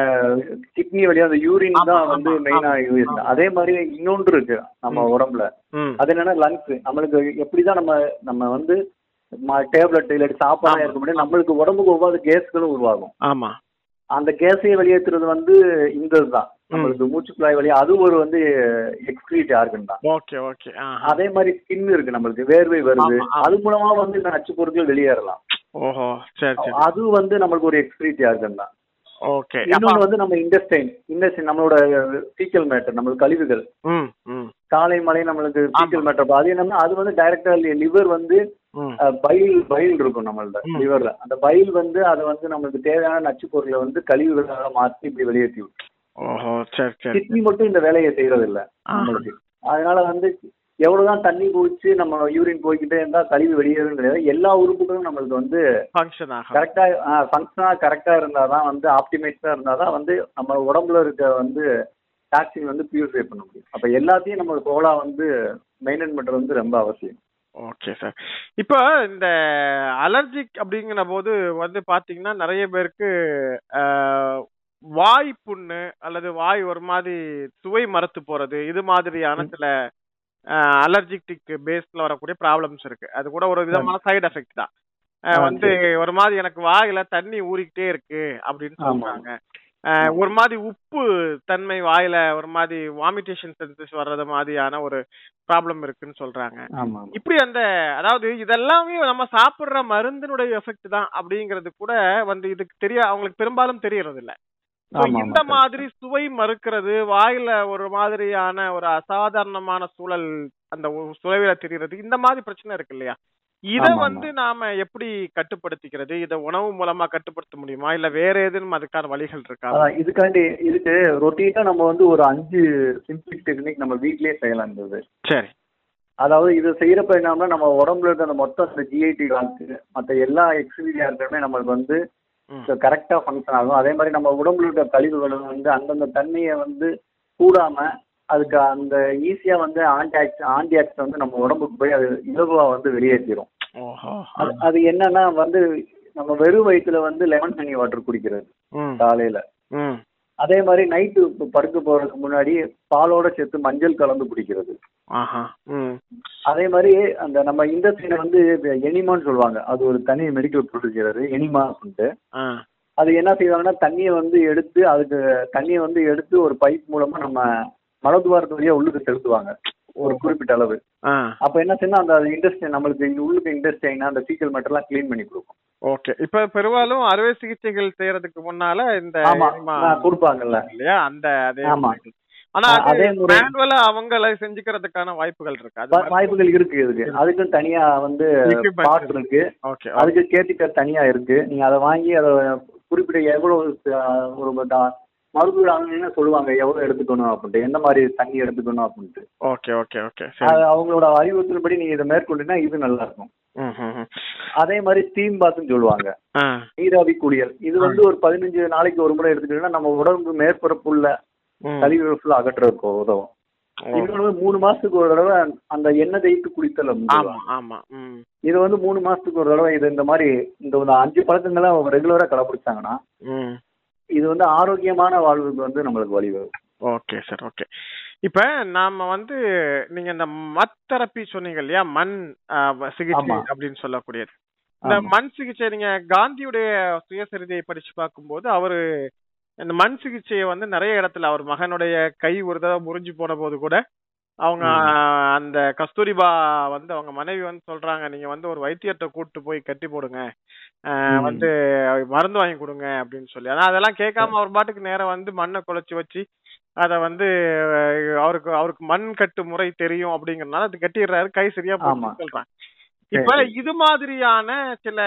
Speaker 3: கிட்னி வழியா அந்த யூரின் தான் வந்து மெயினா யூஸ். அதே மாதிரி இன்னொன்று இருக்கு நம்ம. உடம்புல. அது என்னன்னா லங்ஸ் நம்மளுக்கு எப்படிதான் நம்ம நம்ம வந்து டேப்லெட் இல்லாட்டி சாப்பாடு. இருக்க முடியும் நம்மளுக்கு உடம்புக்கு ஒவ்வொரு கேஸ்களும் உருவாகும்
Speaker 2: ஆமா
Speaker 3: அந்த கேஸையும் வெளியேற்றுறது வந்து இந்த இதுதான் நம்மளுக்கு மூச்சு குழாய் வழியா அது ஒரு வந்து எக்ஸ்கிரீட் ஆர்கன் தான்.
Speaker 2: Okay okay.
Speaker 3: அதே மாதிரி ஸ்கின் இருக்கு நம்மளுக்கு வேர்வை வருது. அது மூலமா வந்து இந்த நச்சு பொருட்கள் வெளியேறலாம்.
Speaker 2: ஓஹோ சரி சரி.
Speaker 3: அது வந்து நம்மளுக்கு ஒரு எக்ஸ்கிரீட் ஆர்கன் தான்.
Speaker 2: ஓகே
Speaker 3: இன்னொன்று வந்து நம்ம இண்டஸ்டைன் இண்டஸ்டைன் நம்மளோட ஃபீக்கல் மேட்டர் நம்மளுக்கு கழிவுகள். காலை மலை நம்மளுக்கு ஃபீக்கல். மேட்டர் அது என்னன்னா அது வந்து டைரக்டா லிவர் வந்து பைல் பைல் இருக்கும் நம்மள்ட்ட. லிவர்ல. அந்த பைல் வந்து அதை வந்து நம்மளுக்கு தேவையான நச்சு பொருளை வந்து கழிவுகளாக மாற்றி இப்படி வெளியேற்றி
Speaker 2: சரி
Speaker 3: கிட்னி மட்டும் இந்த வேலையை செய்யறது இல்ல. நம்மளுக்கு. அதனால வந்து எவ்வளவுதான் தண்ணி குடிச்சு நம்ம யூரின் போய்கிட்டே இருந்தா கழிவு வெளியேறும் கிடையாது. எல்லா உறுப்புகளும் நம்மளுக்கு வந்து கரெக்டா ஃபங்க்ஷனா கரெக்டா இருந்தாதான் வந்து ஆப்டிமைஸா இருந்தாதான் வந்து நம்ம உடம்புல இருக்க வந்து டாக்ஸின் வந்து பியூரிஃபை பண்ண முடியும். அப்ப எல்லாத்தையும் நம்ம கோலா வந்து மெயின்டைன் பண்றது வந்து ரொம்ப அவசியம்.
Speaker 2: ஓகே சார் இப்போ இந்த அலர்ஜிக் அப்படிங்கிற போது வந்து பாத்தீங்கன்னா நிறைய பேருக்கு வாய் புண்ணு அல்லது வாய் ஒரு மாதிரி சுவை மரத்து போறது இது மாதிரியான சில அலர்ஜிக் பேஸ்ல வரக்கூடிய ப்ராப்ளம்ஸ் இருக்கு. அது கூட ஒரு விதமான சைடு எஃபெக்ட் தான். வந்து ஒரு மாதிரி எனக்கு வாயில தண்ணி ஊறிக்கிட்டே இருக்கு அப்படின்னு. சொல்றாங்க. ஒரு மாதிரி உப்பு தன்மை வாயில ஒரு மாதிரி வாமிட்டேஷன் சென்சஸ் வர்றது மாதிரியான ஒரு ப்ராப்ளம் இருக்குன்னு சொல்றாங்க. இப்படி அந்த அதாவது இதெல்லாமே நம்ம சாப்பிடுற மருந்தினுடைய எஃபெக்ட் தான் அப்படிங்கிறது கூட வந்து இதுக்கு தெரிய அவங்களுக்கு பெரும்பாலும் தெரியறது இல்ல இந்த மாதிரி சுவை மறுக்கிறது வாயில ஒரு மாதிரியான ஒரு அசாதாரணமான சூழல் அந்த சுவையில தெரியறது இந்த மாதிரி பிரச்சனை இருக்கு இல்லையா? இத. வந்து நாம எப்படி கட்டுப்படுத்திக்கிறது? இத உணவு மூலமா கட்டுப்படுத்த முடியுமா? இல்ல வேற ஏதுன்னு அதுக்கான வழிகள் இருக்கா?
Speaker 3: இதுக்காண்டி இதுக்கு ரொட்டீனா நம்ம வந்து ஒரு அஞ்சு சிம்பிள் டெக்னிக் நம்ம வீட்லயே செய்யலாம் இருந்தது
Speaker 2: சரி.
Speaker 3: அதாவது இது செய்யறப்ப என்னன்னா நம்ம உடம்புல இருக்க அந்த மொத்த அந்த ஜிஐடி காத்து மற்ற எல்லா எக்ஸிபிலிட்டியா இருக்கிறமே நம்மளுக்கு வந்து. கரெக்டா ஃபங்க்ஷன் ஆகும். அதே மாதிரி நம்ம உடம்புல இருக்க கழிவுகளும் வந்து அந்தந்த தண்ணியை வந்து கூடாம அதுக்கு அந்த ஈஸியா வந்து ஆன்டி ஆக்ஸ் ஆன்டி ஆக்ஸ் வந்து நம்ம உடம்புக்கு போய் அது இலகுவா வந்து வெளியேற்றிடும் அது அது என்னன்னா வந்து நம்ம வெறும் வயிற்றுல வந்து லெமன் தண்ணி வாட்டர் குடிக்கிறது காலையில. அதே மாதிரி நைட்டு படுக்க போறதுக்கு முன்னாடி பாலோட சேர்த்து மஞ்சள் கலந்து குடிக்கிறது. அதே மாதிரி அந்த நம்ம இண்டஸ்ட்ரியில வந்து எனிமான்னு சொல்லுவாங்க. அது ஒரு தனி மெடிக்கல் ப்ரொசீஜர் எனிமா அப்படின்ட்டு அது என்ன செய்வாங்கன்னா தண்ணியை வந்து எடுத்து அதுக்கு தண்ணியை வந்து எடுத்து ஒரு பைப் மூலமா நம்ம மலத்துவாரத்து வழியா உள்ளுக்கு செலுத்துவாங்க. ஒரு குறிப்பிட்ட அளவு. அப்ப என்ன செய்யணும் அந்த இண்டஸ்ட்ரி நம்மளுக்கு உள்ளுக்கு இண்டஸ்ட்ரி அந்த ஃபீக்கல் மேட்டர்லாம் க்ளீன் பண்ணி கொடுக்கும்.
Speaker 2: ஓகே இப்ப பெரும்பாலும் அறுவை சிகிச்சைகள் செய்யறதுக்கு முன்னால இந்த
Speaker 3: கொடுப்பாங்கல்ல.
Speaker 2: இல்லையா? அந்த அதே. ஆனா அது மேனுவலா அவங்கள செஞ்சுக்கிறதுக்கான வாய்ப்புகள் இருக்கு.
Speaker 3: வாய்ப்புகள் இருக்கு இதுக்கு. அதுக்கும் தனியா வந்து பார்ட் இருக்கு.
Speaker 2: ஓகே
Speaker 3: அதுக்கு கேத்திட்டர் தனியா இருக்கு. நீங்க அதை வாங்கி அதை குறிப்பிட்ட எவ்வளவு ஒரு த- மருத்துவ ஆளுநர்னு சொல்லுவாங்க எவ்வளவு எடுத்துக்கணும்? அப்படின்ட்டு. எந்த மாதிரி தண்ணி எடுத்துக்கணும்? அப்படின்ட்டு.
Speaker 2: Okay okay okay.
Speaker 3: அது அவங்களோட அறிவுறுத்தல்படி நீங்க இதை மேற்கொண்டீங்கன்னா இது நல்லா இருக்கும். அதே மாதிரி ஸ்டீம் பாத்னு சொல்லுவாங்க. நீராவி குளியல். இது வந்து ஒரு பதினஞ்சு நாளைக்கு ஒரு முறை எடுத்துக்கிட்டோம்னா நம்ம உடம்பு மேற்பரப்புள்ள
Speaker 2: ம்.
Speaker 3: கழிவுகள் ஃபுல்லா அகற்றுறதுக்கு உதவும். இன்னொரு மூணு மாசத்துக்கு ஒரு தடவை அந்த எண்ணெய் தேய்த்து குளித்தல் இது வந்து மூணு மாசத்துக்கு ஒரு தடவை இது இந்த மாதிரி இந்த அஞ்சு பழக்கங்களை அவங்க ரெகுலரா கடைபிடிச்சாங்கன்னா இது வந்து ஆரோக்கியமான வாழ்வுக்கு வந்து நம்மளுக்கு வழிவகுக்கும்
Speaker 2: ஓகே சார் ஓகே. இப்ப நாம வந்து நீங்க இந்த மத் தெரப்பி சொன்னீங்க இல்லையா? மண் சிகிச்சை. அப்படின்னு சொல்லக்கூடியது. இந்த. மண் சிகிச்சை நீங்க காந்தியுடைய சுயசரிதையை படிச்சு பார்க்கும்போது அவரு இந்த மண் சிகிச்சையை வந்து நிறைய இடத்துல அவர் மகனுடைய கை ஒரு தடவை முறிஞ்சு போன போது கூட அவங்க அந்த கஸ்தூரிபா வந்து அவங்க மனைவி வந்து சொல்றாங்க நீங்க வந்து ஒரு வைத்தியத்தை கூட்டு போய் கட்டி போடுங்க. வந்து மருந்து வாங்கி கொடுங்க அப்படின்னு சொல்லி ஆனா அதெல்லாம் கேட்காம அவர் பாட்டுக்கு நேரம் வந்து மண்ணை குழைச்சு வச்சு அத வந்து அவருக்கு அவருக்கு மண் கட்டு முறை தெரியும் அப்படிங்கறதுனால அது கட்டிடுறாரு கை சரியா. போட்டு சொல்றாங்க இப்ப. இது மாதிரியான சில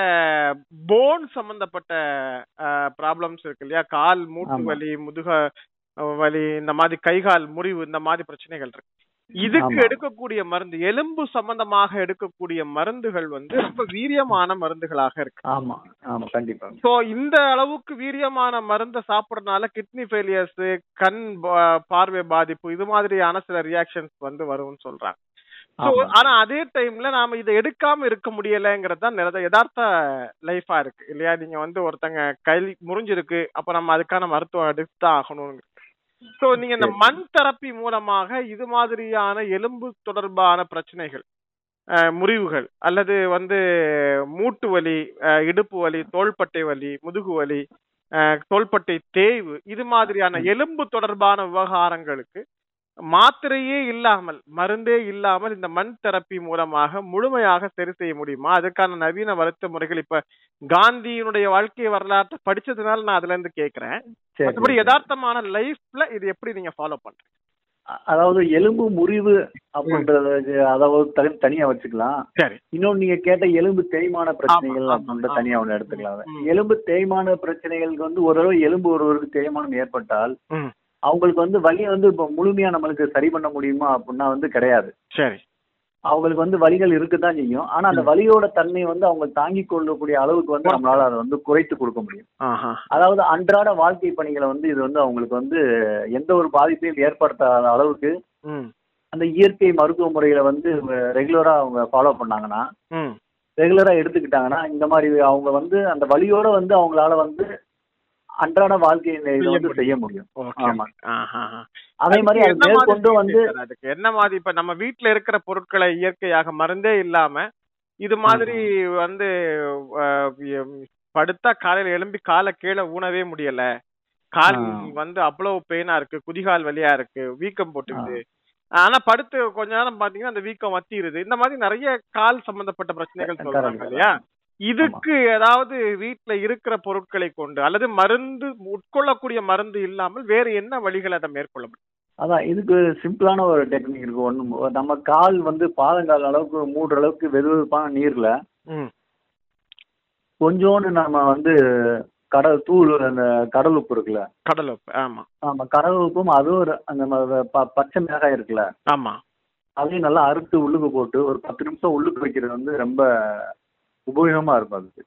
Speaker 2: போன் சம்பந்தப்பட்ட ப்ராப்ளம்ஸ் இருக்கு இல்லையா கால் மூட்டு. வலி முதுக வலி இந்த மாதிரி கை கால் முறிவு இந்த மாதிரி பிரச்சனைகள் இருக்கு இதுக்கு. எடுக்கக்கூடிய மருந்து எலும்பு சம்பந்தமாக எடுக்கக்கூடிய மருந்துகள் வந்து ரொம்ப வீரியமான மருந்துகளாக இருக்கு.
Speaker 3: ஆமா ஆமா கண்டிப்பா.
Speaker 2: சோ இந்த அளவுக்கு வீரியமான மருந்தை சாப்பிடறதுனால கிட்னி ஃபெயிலியர்ஸ் கண் பார்வை பாதிப்பு இது மாதிரியான சில ரியாக்ஷன்ஸ் வந்து வரும்னு சொல்றாங்க. ஆனா அதே டைம்ல நாம இதை எடுக்காம இருக்க முடியலங்கிறது தான் யதார்த்த லைஃபா இருக்கு இல்லையா? நீங்க வந்து ஒருத்தங்க கை முறிஞ்சிருக்கு அப்ப நம்ம அதுக்கான மருத்துவம் எடுத்துதான் ஆகணும் சோ நீங்க இந்த. மண் தெரப்பி மூலமாக இது மாதிரியான எலும்பு தொடர்பான பிரச்சனைகள் முறிவுகள் அல்லது வந்து மூட்டு வலி இடுப்பு வலி தோள்பட்டை வலி முதுகு வலி தோள்பட்டை தேய்வு இது மாதிரியான எலும்பு தொடர்பான விவகாரங்களுக்கு மாத்திரையே இல்லாமல் மருந்தே இல்லாமல் இந்த மண் தெரப்பி மூலமாக முழுமையாக சரி செய்ய முடியுமா அதுக்கான நவீன மருத்துவ முறைகள் இப்ப காந்தியினுடைய வாழ்க்கை வரலாற்றை படிச்சதுனால நான் அதுல இருந்து கேக்குறேன். மற்றபடி. யதார்த்தமான லைஃப்ல இது எப்படி நீங்க ஃபாலோ பண்றீங்க?
Speaker 3: அதாவது எலும்பு முறிவு அப்படின்றது அதாவது தனி- தனியா வச்சுக்கலாம்.
Speaker 2: சரி.
Speaker 3: இன்னொன்னு நீங்க கேட்ட எலும்பு தேய்மான பிரச்சனைகள் அப்படின்ற. தனியா ஒண்ணு எடுத்துக்கலாம். எலும்பு தேய்மான பிரச்சனைகளுக்கு வந்து ஒரு எலும்பு ஒருவருக்கு தேய்மானம் ஏற்பட்டால் அவங்களுக்கு வந்து வலியை வந்து இப்போ முழுமையா நம்மளுக்கு சரி பண்ண முடியுமா அப்படின்னா வந்து கிடையாது.
Speaker 2: சரி.
Speaker 3: அவங்களுக்கு வந்து வலிகள் இருக்குதான் செய்யும். ஆனா அந்த வலியோட தன்மை வந்து அவங்க தாங்கிக் கொள்ளக்கூடிய அளவுக்கு வந்து நம்மளால அதை வந்து குறைத்து கொடுக்க முடியும். அதாவது அன்றாட வாழ்க்கை பணிகளை வந்து இது வந்து அவங்களுக்கு வந்து எந்த ஒரு பாதிப்பையும் ஏற்படுத்தாத அளவுக்கு அந்த இயற்கை மருத்துவ முறைகளை வந்து ரெகுலரா அவங்க ஃபாலோ பண்ணாங்கன்னா ரெகுலரா எடுத்துக்கிட்டாங்கன்னா இந்த மாதிரி அவங்க வந்து அந்த வலியோட வந்து அவங்களால வந்து அன்றாட வாழ்க்கையை இதை
Speaker 2: செய்ய
Speaker 3: வந்து செய்ய முடியும். ஆமா.
Speaker 2: ஆஹா
Speaker 3: அதே மாதிரி அது மேற்கொண்டு வந்து
Speaker 2: அதுக்கு என்ன மாதிரி இப்ப நம்ம வீட்ல இருக்கிற பொருட்களை இயற்கையாக மருந்தே இல்லாம இது மாதிரி வந்து படுத்தா காலையில எழும்பி காலை கீழே ஊனவே முடியல. கால். வந்து அவ்வளவு பெயினா இருக்கு குதிகால் வலியா இருக்கு வீக்கம் போட்டுக்குது. ஆனா படுத்து கொஞ்ச நேரம் பாத்தீங்கன்னா அந்த வீக்கம் வத்திருது. இந்த மாதிரி நிறைய கால் சம்பந்தப்பட்ட பிரச்சனைகள். சொல்றாங்க இல்லையா? இதுக்கு ஏதாவது வீட்ல இருக்கிற பொருட்களை கொண்டு அல்லது மருந்து உட்கொள்ளக்கூடிய மருந்து இல்லாமல் வேற என்ன வழிகள் அதை மேற்கொள்ள முடியும்?
Speaker 3: அதான் இதுக்கு சிம்பிளான ஒரு டெக்னிக் இருக்கு. ஒண்ணு நம்ம கால் வந்து பாதங்கால் அளவுக்கு மூடுற அளவுக்கு வெது வெதுப்பான நீர்ல கொஞ்சோண்டு நம்ம வந்து கடல் தூள் அந்த கடல் உப்பு இருக்குல்ல?
Speaker 2: கடல் உப்பு ஆமா.
Speaker 3: ஆமா கடல் உப்பும் அதுவும் ஒரு அந்த பச்சை மிளகாய் இருக்குல்ல?
Speaker 2: ஆமா.
Speaker 3: அதையும் நல்லா அறுத்து உள்ளுக்கு போட்டு ஒரு பத்து நிமிஷம் உள்ளுக்கு வைக்கிறது வந்து ரொம்ப உபயோகமா இருக்கும் அதுக்கு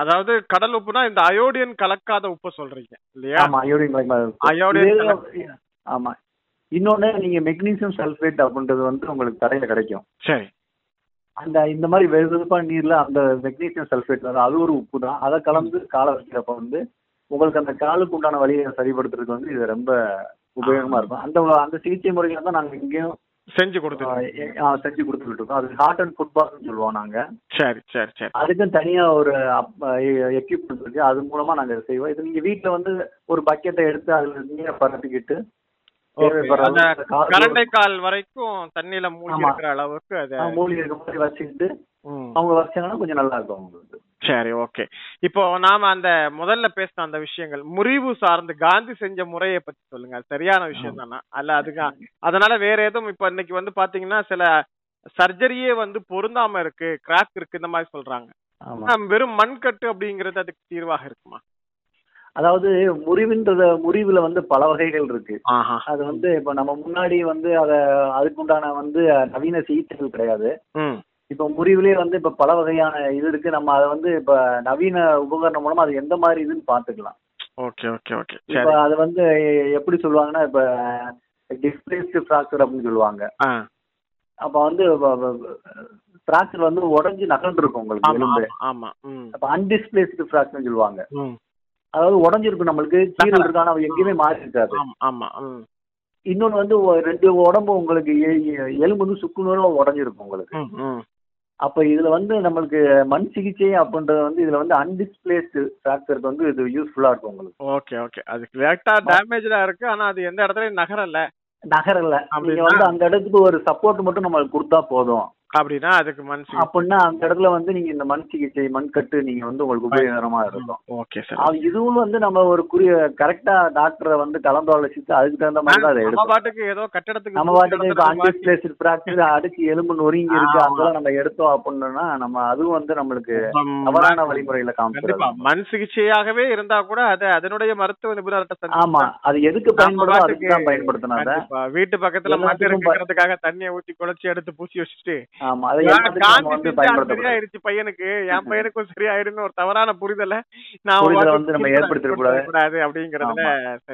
Speaker 2: அதாவது கடல் உப்புனா இந்த அயோடின் கலக்காத உப்பு சொல்றீங்க இல்லையா?
Speaker 3: ஆமா அயோடின் கலக்காத உப்பு.
Speaker 2: அயோடின்
Speaker 3: ஆமா. இன்னொன்னு நீங்க மெக்னீசியம் சல்ஃபேட் அப்படின்றது வந்து உங்களுக்கு கடையில கிடைக்கும்.
Speaker 2: சரி.
Speaker 3: அந்த இந்த மாதிரி வெதுவெதுப்பான நீர்ல அந்த மெக்னீசியம் சல்ஃபேட் வந்து அது ஒரு உப்பு தான். அதை கலந்து காலை வைக்கிறப்ப வந்து உங்களுக்கு அந்த காலுக்கு உண்டான வலியை சரிப்படுத்துறதுக்கு வந்து இது ரொம்ப உபயோகமா இருக்கும். அந்த அந்த சிகிச்சை முறைகளை தான் நாங்க இங்கேயும்
Speaker 2: செஞ்சு
Speaker 3: ஆ, செஞ்சு இருக்கோம் அது ஹார்ட் அண்ட் ஃபுட் பால்னு சொல்லுவோம் நாங்க.
Speaker 2: சரி சரி சரி.
Speaker 3: அதுக்கும் தனியா ஒரு எக்யூப்மெண்ட் இருக்கு. அது மூலமா நாங்க செய்வோம். இது நீங்க வீட்ல வந்து ஒரு பக்கெட்டை எடுத்து அதுல நீரை பரப்பிக்கிட்டு
Speaker 2: கரண்டை கால் வரைக்கும் தண்ணியில மூழ்கி. இருக்கிற அளவுக்கு
Speaker 3: மூலிகை இருக்க மாதிரி வச்சுக்கிட்டு. அவங்க வச்சாங்கன்னா கொஞ்சம் நல்லா இருக்கும். அவங்களுக்கு
Speaker 2: சரி ஓகே இப்போ நாம அந்த முதல்ல பேசின அந்த விஷயங்கள் முறிவு சார்ந்து காந்தி செஞ்ச முறையை பத்தி சொல்லுங்க. சரியான விஷயம் தானா? அல்ல அதுக்கு அதனால வேற எதுவும் இப்ப இன்னைக்கு வந்து பாத்தீங்கன்னா சில சர்ஜரியே வந்து பொருந்தாம இருக்கு கிராக் இருக்கு இந்த மாதிரி சொல்றாங்க. வெறும் மண்கட்டு அப்படிங்கிறது அதுக்கு தீர்வாக இருக்குமா?
Speaker 3: அதாவது முறிவுன்றத முறிவுல வந்து பல வகைகள் இருக்கு. அது வந்து இப்ப நம்ம முன்னாடி வந்து அத அதுக்குண்டான வந்து நவீன சிகிச்சைகள் கிடையாது. இப்ப முறிவுலயே வந்து இப்ப பல வகையான இது இருக்கு. நம்ம அதை வந்து இப்ப நவீன உபகரணம் மூலமா அது எந்த மாதிரி இதுன்னு பாத்துக்கலாம்
Speaker 2: ஓகே ஓகே ஓகே.
Speaker 3: இப்ப அது வந்து எப்படி சொல்லுவாங்கன்னா இப்ப டிஸ்பிளேஸ்டு ஃப்ராக்சர் அப்படின்னு சொல்லுவாங்க. அப்ப வந்து ஃப்ராக்சர் வந்து உடைஞ்சு நகர்ந்து இருக்கும் உங்களுக்கு
Speaker 2: ஆமா
Speaker 3: எலும்பு.
Speaker 2: ஆமா, ஆமா ம்.
Speaker 3: அப்ப அன்டிஸ்பிளேஸ்டு ஃப்ராக்சர் சொல்லுவாங்க. அதாவது உடஞ்சிருக்கும் நம்மளுக்கு கீரல் இருக்கான எங்கேயுமே மாறி இருக்காது
Speaker 2: ஆமா ஆமா ம்.
Speaker 3: இன்னொன்னு வந்து ரெண்டு உடம்பு உங்களுக்கு எலும்பு வந்து சுக்குநூறா உடஞ்சிருக்கும் உங்களுக்கு. அப்ப இதுல வந்து நம்மளுக்கு மண் சிகிச்சை அப்படின்றது வந்து இதுல வந்து அன்டிஸ்பிளேஸ்டு ஃப்ராக்சருக்கு வந்து இது யூஸ்ஃபுல்லா இருக்கும் உங்களுக்கு.
Speaker 2: ஓகே ஓகே அதுக்கு லேட்டா டேமேஜா இருக்கு. ஆனா அது எந்த இடத்துலயும் நகரல.
Speaker 3: நகரல. நீங்க
Speaker 2: அப்படின்னா?
Speaker 3: வந்து அந்த இடத்துக்கு ஒரு சப்போர்ட் மட்டும் நம்மளுக்கு கொடுத்தா போதும்.
Speaker 2: அப்படின்னா அதுக்கு மனசு
Speaker 3: அப்படின்னா அந்த இடத்துல வந்து நீங்க இந்த மண் சிகிச்சை மண் கட்டு நீங்க வந்து உங்களுக்கு உபயோகரமா இருக்கும்.
Speaker 2: Okay sir.
Speaker 3: இதுவும் வந்து நம்ம ஒரு குறிய கரெக்டா டாக்டரை வந்து கலந்தாலோசிச்சு அதுக்கு தகுந்த மாதிரி தான் அதை எடுக்கணும்
Speaker 2: பாட்டுக்கு ஏதோ கட்டடத்துக்கு
Speaker 3: நம்ம பாட்டுக்கு இப்ப அன்டிஸ்பிளேஸ்டு ஃப்ராக்சர் அடிச்சு எலும்பு நொறுங்கி இருக்கு. அதெல்லாம் நம்ம எடுத்தோம் அப்படின்னா நம்ம அதுவும் வந்து நம்மளுக்கு தவறான வழிமுறையில காமிச்சிடும்
Speaker 2: மண் சிகிச்சையாகவே இருந்தா கூட அது அதனுடைய மருத்துவ நிபுணர்கிட்ட
Speaker 3: ஆமா. அது எதுக்கு பயன்படுதோ அதுக்கு தான் பயன்படுத்தணும்.
Speaker 2: வீட்டு பக்கத்துல மண்
Speaker 3: ப-
Speaker 2: இருக்கிறதுக்காக தண்ணியை ஊத்தி குழச்சி எடுத்து பூசி வச்சுட்டு பையனுக்கு. என் பையனுக்கும் சரியாயிருன்னு ஒரு தவறான புரிதலை நான்
Speaker 3: வந்து நம்ம ஏற்படுத்திடக்கூடாது.
Speaker 2: கொடுத்துடக்கூடாது அப்படிங்கறதுல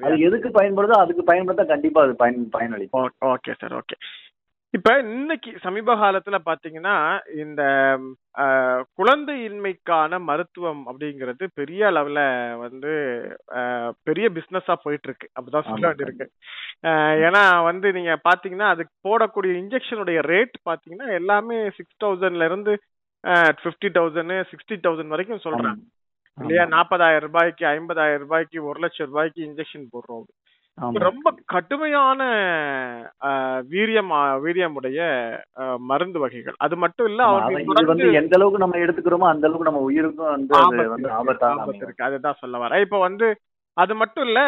Speaker 3: அது எதுக்கு பயன்படுதோ அதுக்கு பயன்படுத்தா கண்டிப்பா அது பயன் பயனளிக்கும்.
Speaker 2: Okay sir okay. இப்ப இன்னைக்கு சமீப காலத்துல பாத்தீங்கன்னா இந்த அஹ், குழந்தையின்மைக்கான மருத்துவம் அப்படிங்கிறது பெரிய அளவுல வந்து அஹ், பெரிய பிசினஸா போயிட்டு இருக்கு அப்படிதான் சொல்ல
Speaker 3: ஆமா,
Speaker 2: வேண்டியிருக்கு. அஹ், ஏன்னா வந்து நீங்க பாத்தீங்கன்னா அதுக்கு போடக்கூடிய இன்ஜெக்ஷனுடைய ரேட் பாத்தீங்கன்னா எல்லாமே சிக்ஸ் தௌசண்ட்ல இருந்து ஃபிஃப்டி தௌசண்ட் சிக்ஸ்டி தௌசண்ட் வரைக்கும் சொல்றாங்க. இல்லையா? நாற்பதாயிரம் ரூபாய்க்கு ஐம்பதாயிரம் ரூபாய்க்கு ஒரு லட்சம் ரூபாய்க்கு இன்ஜெக்ஷன் போடுறோம்.
Speaker 3: ஆமா.
Speaker 2: ரொம்ப கடுமையான வீரியம் வீரியமுடைய மருந்து வகைகள். அது மட்டும் இல்ல
Speaker 3: வந்து எந்த அளவுக்கு நம்ம எடுத்துக்கிறோமோ அந்த அளவுக்கு நம்ம உயிருக்கும் வந்து
Speaker 2: ஆபத்து இருக்கு, அதுதான் சொல்ல வரேன். இப்ப வந்து அது மட்டும் இல்ல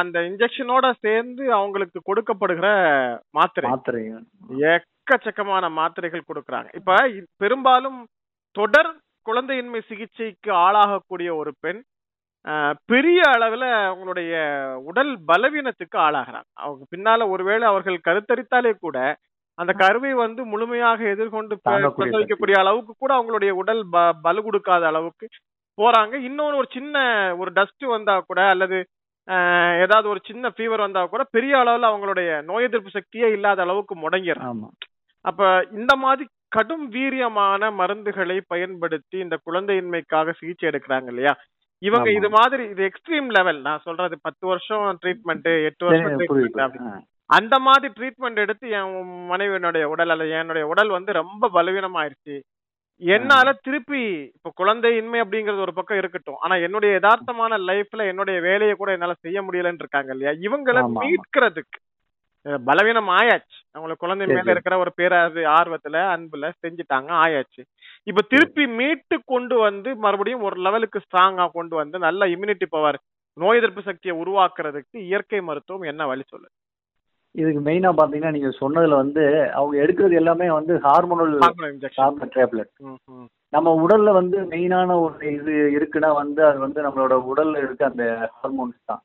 Speaker 2: அந்த இன்ஜெக்ஷனோட சேர்ந்து அவங்களுக்கு கொடுக்கப்படுகிற மாத்திரை.
Speaker 3: மாத்திரை
Speaker 2: எக்கச்சக்கமான மாத்திரைகள் கொடுக்கறாங்க. இப்ப பெரும்பாலும் தொடர் குழந்தையின்மை சிகிச்சைக்கு ஆளாகக்கூடிய ஒரு பெண் பெரிய அளவுல அவங்களுடைய உடல் பலவீனத்துக்கு ஆளாகிறாங்க அவங்க பின்னால ஒருவேளை அவர்கள் கருத்தரித்தாலே கூட அந்த கருவை வந்து முழுமையாக எதிர்கொண்டு பிரசவிக்கக்கூடிய அளவுக்கு கூட அவங்களுடைய உடல் ப பலு கொடுக்காத அளவுக்கு போறாங்க. இன்னொன்னு ஒரு சின்ன ஒரு டஸ்ட் வந்தா கூட அல்லது ஏதாவது ஒரு சின்ன ஃபீவர் வந்தா கூட பெரிய அளவுல அவங்களுடைய நோய் எதிர்ப்பு சக்தியே இல்லாத அளவுக்கு முடங்கிடுறாங்க.
Speaker 3: ஆமா.
Speaker 2: அப்ப இந்த மாதிரி கடும் வீரியமான மருந்துகளை பயன்படுத்தி இந்த குழந்தையின்மைக்காக சிகிச்சை எடுக்கிறாங்க இல்லையா? இவங்க. இது மாதிரி இது எக்ஸ்ட்ரீம் லெவல் நான் சொல்றது பத்து வருஷம் ட்ரீட்மெண்ட் எட்டு வருஷம் ட்ரீட்மெண்ட். அந்த மாதிரி ட்ரீட்மெண்ட் எடுத்து என் மனைவியினுடைய உடல் அல்லது என்னுடைய உடல் வந்து ரொம்ப பலவீனமாயிருச்சு. என்னால திருப்பி இப்ப குழந்தையின்மை அப்படிங்கறது ஒரு பக்கம் இருக்கட்டும். ஆனா என்னுடைய யதார்த்தமான லைஃப்ல என்னுடைய வேலையை கூட என்னால செய்ய முடியலன்னு இருக்காங்க இல்லையா? இவங்களை. மீட்கிறதுக்கு பலவீனம் ஆயாச்சு. அவங்களுக்கு குழந்தை மேல. இருக்கிற ஒரு பேராது ஆர்வத்துல அன்புல செஞ்சுட்டாங்க ஆயாச்சு. இப்ப திருப்பி மீட்டு கொண்டு வந்து மறுபடியும் ஒரு லெவலுக்கு ஸ்ட்ராங்கா கொண்டு வந்து நல்ல இம்யூனிட்டி பவர் நோய் எதிர்ப்பு சக்தியை உருவாக்குறதுக்கு இயற்கை மருத்துவம் என்ன வழி சொல்லுது?
Speaker 3: இதுக்கு மெயினா பாத்தீங்கன்னா நீங்க சொன்னதுல வந்து அவங்க எடுக்கிறது எல்லாமே வந்து ஹார்மோனல் டேப்லெட் நம்ம உடல்ல வந்து மெயினான ஒரு இது இருக்குன்னா வந்து அது வந்து நம்மளோட உடல்ல இருக்க அந்த ஹார்மோன்ஸ் தான்.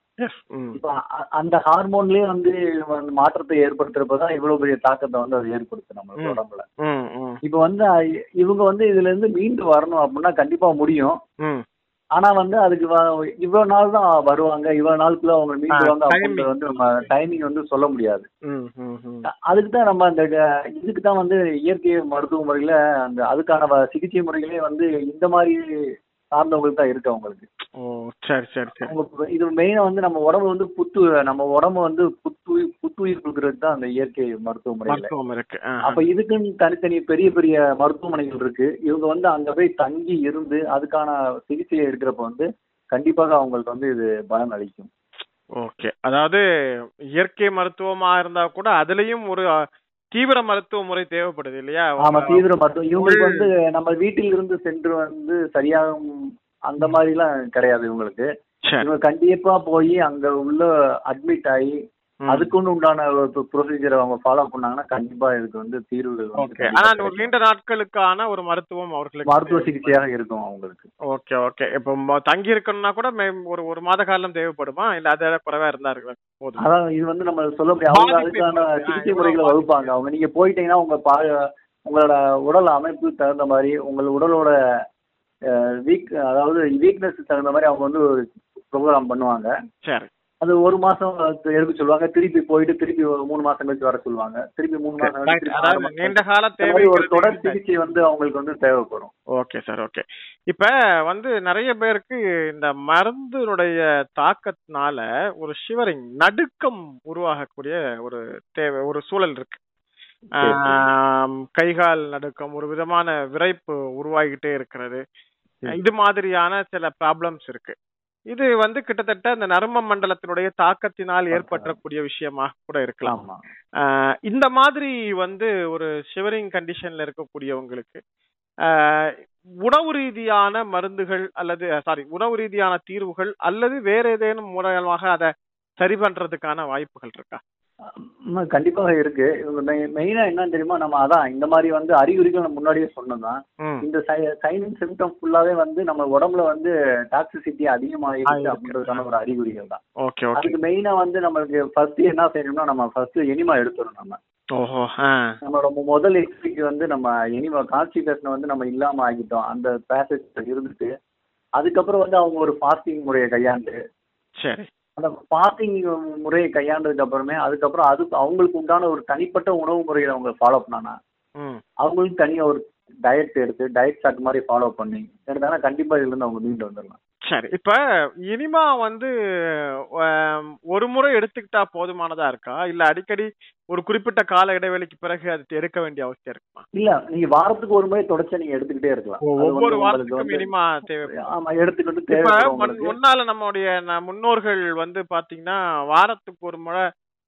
Speaker 3: இப்ப அந்த ஹார்மோன்லயே வந்து மாற்றத்தை ஏற்படுத்துறப்பதான் இவ்வளவு பெரிய தாக்கத்தை வந்து அது ஏற்படுத்து நம்ம. உடம்புல. இப்ப வந்து இவங்க வந்து இதுல இருந்து மீண்டு வரணும் அப்படின்னா கண்டிப்பா முடியும். ஆனா வந்து அதுக்கு இவ்வளவு நாள் தான் வருவாங்க இவ்வளவு நாளுக்குள்ள அவங்க மீண்டுவாங்க அப்படின்றது வந்து நம்ம டைமிங் வந்து சொல்ல முடியாது. அதுக்கு தான் நம்ம அந்த இதுக்கு தான் வந்து இயற்கை மருத்துவ முறையில அந்த அதுக்கான சிகிச்சை முறைகளே வந்து இந்த மாதிரி சார்ந்தவங்களுக்கு தான் இருக்கு அவங்களுக்கு.
Speaker 2: ஓ சரி சரி சரி.
Speaker 3: இது மெயினா வந்து நம்ம உடம்பு வந்து புத்து நம்ம உடம்பு வந்து புத்துயிர் புத்துயிர் கொடுக்கறது தான் அந்த இயற்கை மருத்துவ முறையில
Speaker 2: மருத்துவம் இருக்கு.
Speaker 3: அப்ப இதுக்குன்னு தனித்தனி பெரிய பெரிய மருத்துவமனைகள் இருக்கு. இவங்க வந்து அங்க போய் தங்கி இருந்து அதுக்கான சிகிச்சையை எடுக்கிறப்ப வந்து கண்டிப்பாக அவங்களுக்கு வந்து இது பலன் அளிக்கும்.
Speaker 2: ஓகே. அதாவது இயற்கை மருத்துவமா இருந்தா கூட அதுலயும் ஒரு தீவிர மருத்துவ முறை தேவைப்படுது இல்லையா?
Speaker 3: ஆமா தீவிர மருத்துவம். இவங்களுக்கு வந்து நம்ம வீட்டில் இருந்து சென்று வந்து சரியாகும் அந்த மாதிரி எல்லாம் கிடையாது இவங்களுக்கு. இவங்க கண்டிப்பா போய் அங்க உள்ள அட்மிட் ஆகி. அதுக்குன்னு உண்டான ப்ரொசீஜரை அவங்க ஃபாலோ பண்ணாங்கன்னா கண்டிப்பா இதுக்கு வந்து தீர்வுகள்
Speaker 2: ஆனா ஒரு. நீண்ட நாட்களுக்கான ஒரு மருத்துவம் அவர்களுக்கு
Speaker 3: மருத்துவ சிகிச்சையாக இருக்கும் அவங்களுக்கு.
Speaker 2: ஓகே ஓகே இப்போ தங்கி இருக்கணும்னா கூட ஒரு ஒரு மாத காலம் தேவைப்படுமா? இல்ல அதை குறைவா இருந்தா இருக்கு
Speaker 3: அதான் இது வந்து நம்ம சொல்ல முடியாது. அவங்க அதுக்கான? சிகிச்சை முறைகளை வகுப்பாங்க. அவங்க நீங்க போயிட்டீங்கன்னா உங்க பா உங்களோட உடல் அமைப்பு தகுந்த மாதிரி உங்கள் உடலோட வீக் அதாவது வீக்னஸ் தகுந்த மாதிரி அவங்க வந்து ஒரு ப்ரோக்ராம் பண்ணுவாங்க.
Speaker 2: சரி.
Speaker 3: அது ஒரு மாசம் எடுக்க சொல்லுவாங்க. திருப்பி போயிட்டு திருப்பி ஒரு மூணு மாசம் கழிச்சு வர சொல்லுவாங்க. திருப்பி மூணு மாசம்
Speaker 2: நீண்ட கால
Speaker 3: மாதிரி ஒரு
Speaker 2: தேவை
Speaker 3: தொடர் சிகிச்சை வந்து அவங்களுக்கு வந்து தேவைப்படும்.
Speaker 2: Okay sir. ஓகே. இப்ப வந்து நிறைய பேருக்கு இந்த மருந்தினுடைய தாக்கத்தினால ஒரு ஷிவரிங் நடுக்கம் உருவாகக்கூடிய ஒரு தேவை ஒரு சூழல் இருக்கு. கைகால் நடுக்கம் ஒரு விதமான விரைப்பு உருவாகிட்டே இருக்கிறது. இது மாதிரியான சில ப்ராப்ளம்ஸ் இருக்கு. இது வந்து கிட்டத்தட்ட இந்த நரம்ப மண்டலத்தினுடைய தாக்கத்தினால் ஏற்பட்டக்கூடிய விஷயமா கூட இருக்கலாம். இந்த மாதிரி வந்து ஒரு ஷிவரிங் கண்டிஷன்ல இருக்கக்கூடியவங்களுக்கு உணவு ரீதியான மருந்துகள் அல்லது சாரி உணவு ரீதியான தீர்வுகள் அல்லது வேற ஏதேனும் மூலமாக அதை சரி பண்றதுக்கான வாய்ப்புகள் இருக்கா?
Speaker 3: கண்டிப்பாக இருக்கு. இவங்க மெயினா என்னன்னு தெரியுமா? நம்ம அதான் இந்த மாதிரி வந்து அறிகுறிகள் நம்ம முன்னாடியே சொன்னதான் இந்த சைன் சிம்டம் ஃபுல்லாவே வந்து நம்ம உடம்புல வந்து டாக்ஸிசிட்டி அதிகமாயிருக்கு. அப்படின்றதுக்கான ஒரு அறிகுறிகள் தான்.
Speaker 2: ஓகே
Speaker 3: அதுக்கு மெயினா வந்து நம்மளுக்கு ஃபர்ஸ்ட் என்ன செய்யணும்னா நம்ம ஃபர்ஸ்ட் எனிமா எடுத்துரும் நம்ம. நம்மளோட முதல் எக்ஸ்பிக்கு வந்து நம்ம எனிமா கான்ஸ்டிபேஷனை வந்து நம்ம இல்லாம ஆகிட்டோம். அந்த பேசேஜ் இருந்துட்டு அதுக்கப்புறம் வந்து அவங்க ஒரு ஃபாஸ்டிங் முறையை கையாண்டு
Speaker 2: சரி.
Speaker 3: அந்த ஃபாஸ்டிங் முறையை கையாண்டதுக்கு அப்புறமே அதுக்கப்புறம் அதுக்கு அவங்களுக்கு உண்டான ஒரு தனிப்பட்ட உணவு முறையை அவங்க ஃபாலோ பண்ணானா அவங்களுக்கு தனியா ஒரு டயட் எடுத்து டயட் சார்ட் மாதிரி ஃபாலோ பண்ணி எடுத்தாங்கன்னா கண்டிப்பா இதுல இருந்து அவங்க மீண்டு வந்துடலாம்.
Speaker 2: சரி இப்ப இனிமா வந்து ஆம், ஒரு முறை எடுத்துக்கிட்டா போதுமானதா இருக்கா? இல்ல அடிக்கடி ஒரு குறிப்பிட்ட கால இடைவெளிக்கு பிறகு அது எடுக்க வேண்டிய அவசியம் இருக்குமா?
Speaker 3: இல்ல நீங்க வாரத்துக்கு ஒரு முறை தொடர்ச்சியா நீங்க எடுத்துக்கிட்டே இருக்கலாம். அது வந்து
Speaker 2: ஒவ்வொரு
Speaker 3: உங்களுக்கு
Speaker 2: வாரத்துக்கும்
Speaker 3: வந்து-
Speaker 2: இனிமா தேவை
Speaker 3: ஆமா எடுத்துக்கிட்டு
Speaker 2: இப்ப
Speaker 3: தேவைப்படும்
Speaker 2: முன்-
Speaker 3: உங்களுக்கு.
Speaker 2: முன்னால நம்மளுடைய ந- முன்னோர்கள் வந்து பாத்தீங்கன்னா வாரத்துக்கு ஒரு முறை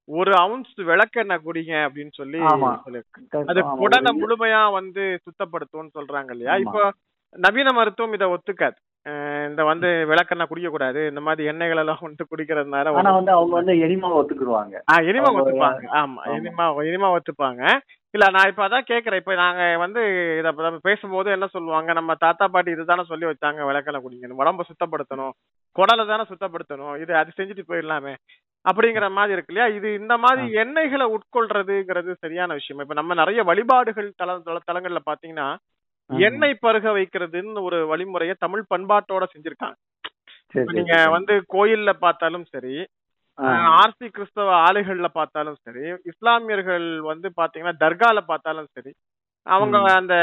Speaker 2: ஒரு அவுன்ஸ் விளக்கெண்ணெய் குடிங்க அப்படின்னு சொல்லி
Speaker 3: ஆமா.
Speaker 2: சொல்லிருக்கு அது
Speaker 3: ஆமா,
Speaker 2: முழுமையா வந்து சுத்தப்படுத்தும்னு சொல்றாங்க இல்லையா?
Speaker 3: ஆமா.
Speaker 2: இப்போ நவீன மருத்துவம் இதை ஒத்துக்காது. இந்த வந்து விளக்கெண்ணெய் குடிக்க கூடாது இந்த மாதிரி எண்ணெய்கள் எல்லாம் வந்து குடிக்கிறதுனால
Speaker 3: ஆனா வந்து அவங்க வந்து எனிமா ஒத்துக்குருவாங்க.
Speaker 2: ஆ
Speaker 3: அவங்க-
Speaker 2: ஒத்துப்பாங்க. ஆமா. இனிமா இனிமா ஒத்துப்பாங்க. இல்ல நான் இப்ப அதான் கேக்குறேன். இப்ப நாங்க வந்து இத பேசும்போது என்ன சொல்லுவாங்க? நம்ம தாத்தா பாட்டி இதுதானே சொல்லி வச்சாங்க விளக்கெண்ணெய் குடிங்கன்னு. உடம்ப சுத்தப்படுத்தணும். குடலை தானே சுத்தப்படுத்தணும். இது அது செஞ்சுட்டு போயிடலாமே. அப்படிங்கிற மாதிரி இருக்கு இல்லையா? இது இந்த மாதிரி எண்ணெய்களை உட்கொள்றதுங்கிறது சரியான விஷயம். இப்ப நம்ம நிறைய வழிபாடுகள் தல தல- தலங்கள்ல பாத்தீங்கன்னா எண்ணெய் பருக வைக்கிறதுன்னு ஒரு வழிமுறையை தமிழ் பண்பாட்டோட செஞ்சிருக்காங்க நீங்க. வந்து கோயில்ல பார்த்தாலும் சரி. ஆர்சி கிறிஸ்தவ ஆலைகள்ல பார்த்தாலும் சரி இஸ்லாமியர்கள் வந்து பாத்தீங்கன்னா தர்கால பார்த்தாலும் சரி அவங்க. அந்த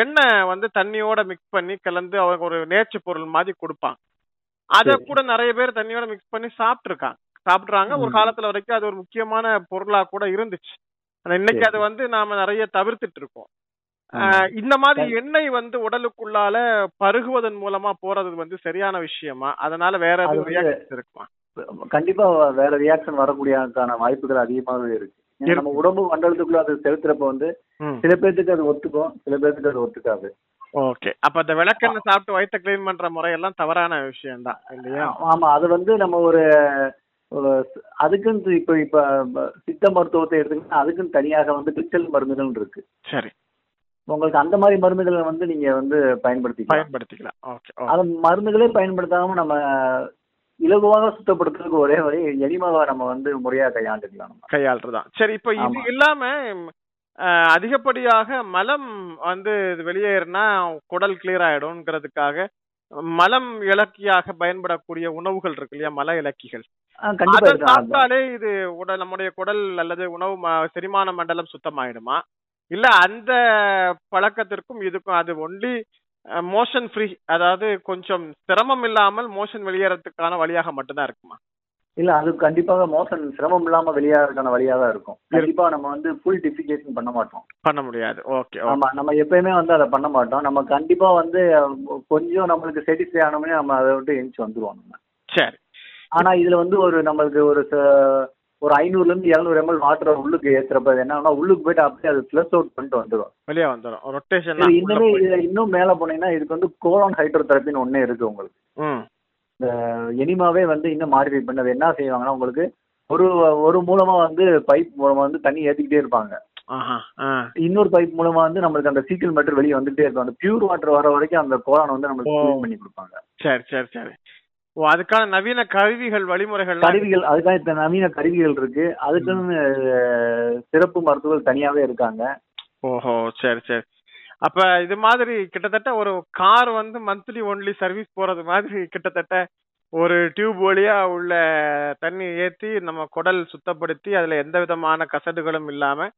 Speaker 2: எண்ணெய் வந்து தண்ணியோட மிக்ஸ் பண்ணி கலந்து அவங்க ஒரு நேர்ச்சி பொருள் மாதிரி கொடுப்பாங்க அத. கூட நிறைய பேர் தண்ணியோட மிக்ஸ் பண்ணி சாப்பிட்டுருக்காங்க சாப்பிடுறாங்க ஒரு. காலத்துல வரைக்கும் அது ஒரு முக்கியமான பொருளா கூட இருந்துச்சு ஆனா இன்னைக்கு. அது வந்து நாம நிறைய தவிர்த்துட்டு இருக்கோம் இந்த மாதிரி எண்ணெய் வந்து உடலுக்குள்ளால பருகுவதன் மூலமா போறது வந்து சரியான விஷயமா? அதனால வேற எதுவும் இருக்குமா?
Speaker 3: கண்டிப்பா வேற ரியாக்ஷன் வரக்கூடியதுக்கான வாய்ப்புகள் அதிகமாகவே இருக்கு. நம்ம உடம்பு மண்டலத்துக்குள்ள அது செலுத்துறப்ப வந்து. சில பேர்த்துக்கு அது ஒத்துக்கும் சில பேர்த்துக்கு அது ஒத்துக்காது.
Speaker 2: ஓகே. அப்ப அந்த விளக்கெண்ணெய் சாப்பிட்டு வயித்தை க்ளீன் பண்ற முறையெல்லாம் தவறான விஷயம் தான் இல்லையா
Speaker 3: ஆமா. அது வந்து நம்ம ஒரு அதுக்குன்னு இப்ப இப்ப சித்த மருத்துவத்தை எடுத்துக்கிட்டா அதுக்குன்னு தனியாக வந்து கிறிஸ்டல் மருந்துகள் இருக்கு.
Speaker 2: சரி.
Speaker 3: உங்களுக்கு அந்த மாதிரி மருந்துகளை வந்து நீங்க வந்து பயன்படுத்திக்கலாம்.
Speaker 2: பயன்படுத்திக்கலாம். ஓகே
Speaker 3: அது மருந்துகளே பயன்படுத்தாம நம்ம இலகுவாக சுத்தப்படுத்துறதுக்கு ஒரே வழி எளிமாவை நம்ம வந்து முறையா கையாண்டுக்கலாம்
Speaker 2: கையாளுறதுதான். சரி இப்ப இது. இல்லாம அதிகப்படியாக மலம் வந்து வெளியேறினா குடல் கிளியர் ஆயிடும்ங்கிறதுக்காக மலம் இலக்கியாக பயன்படக்கூடிய உணவுகள் இருக்கு இல்லையா? மல இலக்கிகள். அதை. சாப்பிட்டாலே இது உடல் நம்முடைய குடல் அல்லது உணவு செரிமான மண்டலம் சுத்தமாயிடுமா? இல்ல அந்த பழக்கத்திற்கும் இதுக்கும் அது ஒன்லி மோஷன் ஃப்ரீ அதாவது கொஞ்சம் சிரமம் இல்லாமல் மோஷன் வெளியேறதுக்கான வழியாக மட்டும்தான் இருக்குமா?
Speaker 3: இல்ல அது கண்டிப்பாக மோசன் சிரமம் இல்லாம வெளியாகிறதுக்கான வழியா தான் இருக்கும் கண்டிப்பா நம்ம வந்து ஃபுல் டிஃபிகேஷன் பண்ண மாட்டோம்.
Speaker 2: பண்ண முடியாது. ஓகே
Speaker 3: ஆமா நம்ம எப்பயுமே வந்து அதை பண்ண மாட்டோம். நம்ம கண்டிப்பா வந்து கொஞ்சம் நம்மளுக்கு சாட்டிஸ்ஃபை ஆனோம்னே நம்ம அதை விட்டு எழுந்துச்சு வந்துருவோம் நம்ம.
Speaker 2: சரி.
Speaker 3: ஆனா இதுல வந்து ஒரு நம்மளுக்கு ஒரு ஒரு ஐநூறுல இருந்து இருநூறு எம்எல் வாட்டர் உள்ளுக்கு ஏத்துறப்ப என்னன்னா உள்ளுக்கு போயிட்டு அப்படியே அது ஃபிளஷ் அவுட் பண்ணிட்டு வந்துடும்
Speaker 2: வெளியே வந்துடும் ரொட்டேஷன்
Speaker 3: இது இன்னுமே இதுல இன்னும் மேல போனீங்கன்னா இதுக்கு வந்து கோலான் ஹைட்ரோதெரப்பின்னு ஒண்ணே இருக்கு உங்களுக்கு.
Speaker 2: ம்.
Speaker 3: இந்த எனிமாவே வந்து இன்னும் மாடிஃபை பண்ணது என்ன செய்வாங்கன்னா உங்களுக்கு ஒரு ஒரு மூலமா வந்து பைப் மூலமா வந்து தண்ணி ஏத்திக்கிட்டே இருப்பாங்க. இன்னொரு பைப் மூலமா வந்து நம்மளுக்கு அந்த சீக்கிள் மேட்டர் வெளியே வந்துட்டே இருக்கும். அந்த பியூர் வாட்டர் வர வரைக்கும் அந்த கோலான் வந்து நம்மளுக்கு பண்ணி கொடுப்பாங்க.
Speaker 2: சரி சரி சரி. ஓ அதுக்கான நவீன கருவிகள் வழிமுறைகள்
Speaker 3: கருவிகள் அதுக்காக இந்த நவீன கருவிகள் இருக்கு. அதுக்குன்னு சிறப்பு மருத்துவர்கள் தனியாவே இருக்காங்க.
Speaker 2: ஓஹோ சரி சரி. அப்ப இது மாதிரி கிட்டத்தட்ட ஒரு கார் வந்து மந்த்லி ஒன்லி சர்வீஸ் போறது மாதிரி கிட்டத்தட்ட ஒரு டியூப் வழியா உள்ள தண்ணி ஏத்தி நம்ம குடல் சுத்தப்படுத்தி அதுல எந்த விதமான கசடுகளும் இல்லாம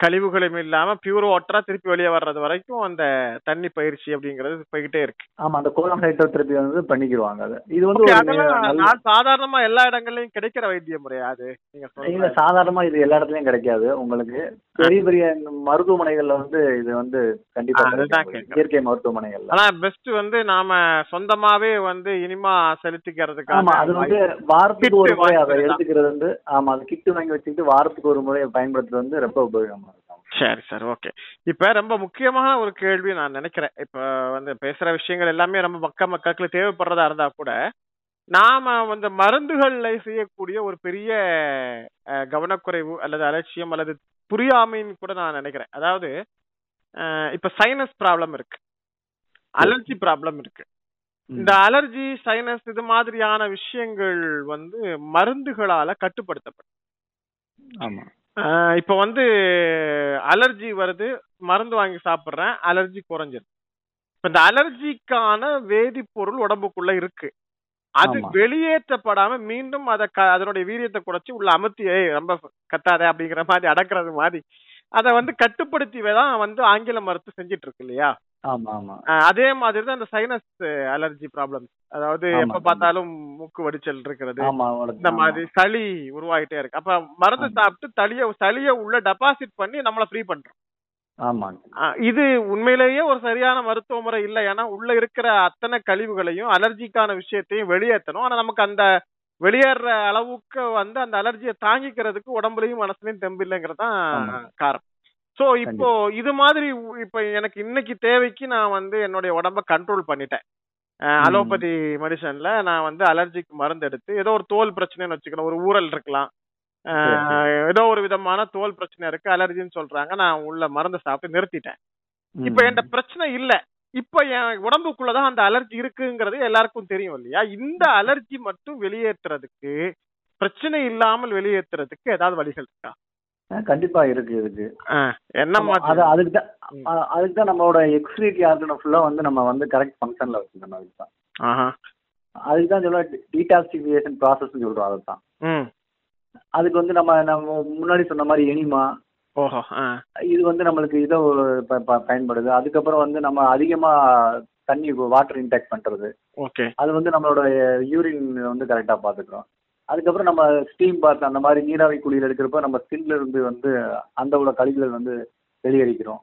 Speaker 2: கழிவுகளும் இல்லாம பியூர் வாட்டரா திருப்பி வெளியே வர்றது வரைக்கும் அந்த தண்ணி பயிற்சி அப்படிங்கிறது போய்கிட்டே இருக்கு.
Speaker 3: ஆமா அந்த கோலான் ஹைட்ரோதெரப்பி வந்து பண்ணிக்கிடுவாங்க அது. இது வந்து
Speaker 2: நான் சாதாரணமா எல்லா இடங்கள்லயும் கிடைக்கிற வைத்திய முறையா அது நீங்க
Speaker 3: இல்ல சாதாரணமா இது எல்லா இடத்துலயும் கிடைக்காது. உங்களுக்கு பெரிய பெரிய மருத்துவமனைகள்ல வந்து இது வந்து கண்டிப்பா. இயற்கை மருத்துவமனைகள்ல.
Speaker 2: ஆனா பெஸ்ட் வந்து நாம சொந்தமாவே வந்து இனிமா செலுத்திக்கிறதுக்காக
Speaker 3: ஆமா அது வந்து வாரத்துக்கு ஒரு முறை அதை? எடுத்துக்கிறது வந்து ஆமா அது கிட்டு வாங்கி வச்சுக்கிட்டு வாரத்துக்கு ஒரு முறை பயன்படுத்துறது வந்து ரொம்ப உபயோகமா
Speaker 2: சரி சார் ஓகே இப்ப ரொம்ப முக்கியமான ஒரு கேள்வி நான் நினைக்கிறேன். இப்ப வந்து பேசுற விஷயங்கள் எல்லாமே ரொம்ப மக்க மக்களுக்கு தேவைப்படுறதா இருந்தா கூட நாம வந்து மருந்துகள்ல செய்யக்கூடிய ஒரு பெரிய கவனக்குறைவு அல்லது அலட்சியம் அல்லது புரியாமைன்னு கூட நான் நினைக்கிறேன். அதாவது இப்ப சைனஸ் ப்ராப்ளம் இருக்கு. அலர்ஜி ப்ராப்ளம் இருக்கு. இந்த அலர்ஜி சைனஸ் இது மாதிரியான விஷயங்கள் வந்து மருந்துகளால கட்டுப்படுத்தப்படும்.
Speaker 3: ஆமா.
Speaker 2: இப்ப வந்து அலர்ஜி வருது மருந்து வாங்கி சாப்பிடுறேன் அலர்ஜி குறைஞ்சிருது இப்ப இந்த அலர்ஜிக்கான வேதிப்பொருள் உடம்புக்குள்ள இருக்கு. அது. வெளியேற்றப்படாம மீண்டும் அத க- அதனுடைய வீரியத்தை குறைச்சு உள்ள அமுத்தி "ஏய், ரொம்ப கத்தாத அப்படிங்கிற மாதிரி அடக்குறது மாதிரி அத வந்து கட்டுப்படுத்தி தான் வந்து ஆங்கில மருத்துவம் செஞ்சிட்டு இருக்கு இல்லையா? அதே மாதிரி தான் இந்த சைனஸ் அலர்ஜி ப்ராப்ளம் அதாவது எப்ப. பார்த்தாலும் மூக்கு வடிச்சல் இருக்கிறது. இந்த. மாதிரி சளி உருவாயிட்டே இருக்கு. அப்ப மருந்து. சாப்பிட்டு சளிய சளிய உள்ள டெபாசிட் பண்ணி நம்மள ஃப்ரீ பண்றோம். இது உண்மையிலேயே ஒரு சரியான மருத்துவ முறை இல்ல. ஏன்னா உள்ள இருக்கிற அத்தனை கழிவுகளையும் அலர்ஜிக்கான விஷயத்தையும் வெளியேற்றணும் ஆனா நமக்கு அந்த வெளியேற அளவுக்கு வந்து அந்த அலர்ஜியை தாங்கிக்கிறதுக்கு உடம்புலயும் மனசுலயும் தெம்பு தான். காரணம். சோ இப்போ இது மாதிரி இப்ப எனக்கு இன்னைக்கு தேவைக்கு நான் வந்து என்னுடைய உடம்ப கண்ட்ரோல் பண்ணிட்டேன். அலோபதி மெடிசன்ல நான் வந்து அலர்ஜிக்கு மருந்து எடுத்து ஏதோ ஒரு தோல் பிரச்சனைன்னு வச்சுக்கணும். ஒரு ஊரல் இருக்கலாம். ஏதோ ஒரு விதமான தோல் பிரச்சனை இருக்கு அலர்ஜின்னு சொல்றாங்க. நான் உள்ள மருந்து சாப்பிட்டு நிறுத்திட்டேன். இப்ப என்கிட்ட பிரச்சனை இல்ல. இப்ப என் உடம்புக்குள்ளதான் அந்த அலர்ஜி இருக்குங்கிறது எல்லாருக்கும் தெரியும் இல்லையா? இந்த அலர்ஜி மட்டும் வெளியேற்றுறதுக்கு பிரச்சனை இல்லாமல் வெளியேற்றுறதுக்கு ஏதாவது வழிகள் இருக்கா?
Speaker 3: கண்டிப்பா இருக்கு இருக்கு.
Speaker 2: என்ன
Speaker 3: அது அதுக்கு தான் அதுக்கு தான் நம்மளோட எக்ஸ்ரீட்டி ஆர்கனம் ஃபுல்லா வந்து நம்ம வந்து கரெக்ட் ஃபங்க்ஷன்ல வச்சுக்கணும் அதுக்கு தான்.
Speaker 2: ஆஹா.
Speaker 3: அதுக்கு தான் சொல்ல டீடாக்சிஃபிகேஷன் ப்ராசஸ் சொல்றோம் அதை தான்.
Speaker 2: ம்.
Speaker 3: அதுக்கு வந்து நம்ம நம்ம முன்னாடி சொன்ன மாதிரி எனிமா
Speaker 2: ஓஹோ
Speaker 3: இது வந்து நம்மளுக்கு இதை ப- பயன்படுது. அதுக்கப்புறம் வந்து நம்ம அதிகமா தண்ணி வாட்டர் இன்டேக் பண்றது.
Speaker 2: ஓகே.
Speaker 3: அது வந்து நம்மளோட யூரின் வந்து கரெக்டா பாத்துக்கிறோம் அதுக்கப்புறம் நம்ம ஸ்டீம் பாத் அந்த மாதிரி நீராவி குளியல் எடுக்கிறப்ப நம்ம ஸ்கின்ல இருந்து வந்து அந்த உள்ள கழிவுகள் வந்து வெளியேறிக்கிறோம்.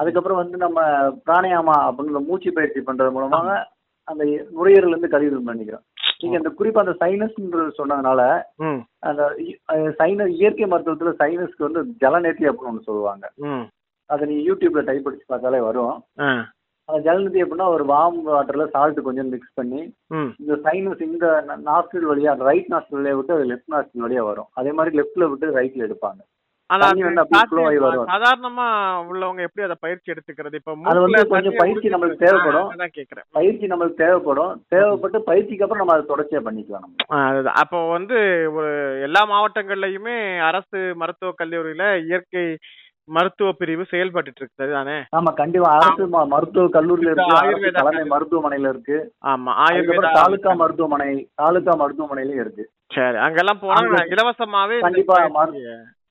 Speaker 3: அதுக்கப்புறம் வந்து நம்ம பிராணாயாமா அப்படின்னு இந்த மூச்சு பயிற்சி பண்றது மூலமாக அந்த நுரையீரல் இருந்து கழிவுகள் பண்ணிக்கிறோம் நீங்க இந்த குறிப்பா அந்த சைனஸ் சொன்னதுனால அந்த சைனஸ் இயற்கை மருத்துவத்துல சைனஸ்க்கு வந்து ஜலநேத்தி அப்படின்னு ஒன்று சொல்லுவாங்க அதை நீங்க யூடியூப்ல டைப் அடிச்சு பார்த்தாலே வரும். அந்த ஜலநேத்தி அப்படின்னா ஒரு வார்ம் வாட்டர்ல சால்ட் கொஞ்சம் மிக்ஸ் பண்ணி இந்த சைனஸ் இந்த நாஸ்டில் வழியா ரைட் நாஸ்டில் வழியா விட்டு அது லெஃப்ட் நாஸ்டில் வழியா வரும். அதே மாதிரி லெஃப்ட்ல விட்டு ரைட்ல எடுப்பாங்க.
Speaker 2: சாதாரணமா உள்ளவங்க எப்படி அதை பயிற்சி எடுத்துக்கிறது? இப்ப
Speaker 3: அது வந்து கொஞ்சம் பயிற்சி நம்மளுக்கு தேவைப்படும்.
Speaker 2: கேக்குறேன்.
Speaker 3: பயிற்சி நம்மளுக்கு தேவைப்படும். தேவைப்பட்டு பயிற்சிக்கு அப்புறம் நம்ம அதை தொடர்ச்சியா பண்ணிக்கலாம் நம்ம.
Speaker 2: அப்போ வந்து ஒரு எல்லா மாவட்டங்கள்லயுமே அரசு மருத்துவக் கல்லூரியில இயற்கை மருத்துவ பிரிவு செயல்பட்டு இருக்கு சரிதானே
Speaker 3: ஆமா கண்டிப்பா. அரசு மருத்துவ கல்லூரியில இருக்கு.
Speaker 2: ஆயுர்வேதா
Speaker 3: தலைமை மருத்துவமனையில இருக்கு.
Speaker 2: ஆமா ஆயுர்வேதா
Speaker 3: தாலுகா மருத்துவமனை தாலுகா மருத்துவமனையிலயும் இருக்கு.
Speaker 2: சரி அங்கெல்லாம் போனா இலவசமாவே
Speaker 3: கண்டிப்பா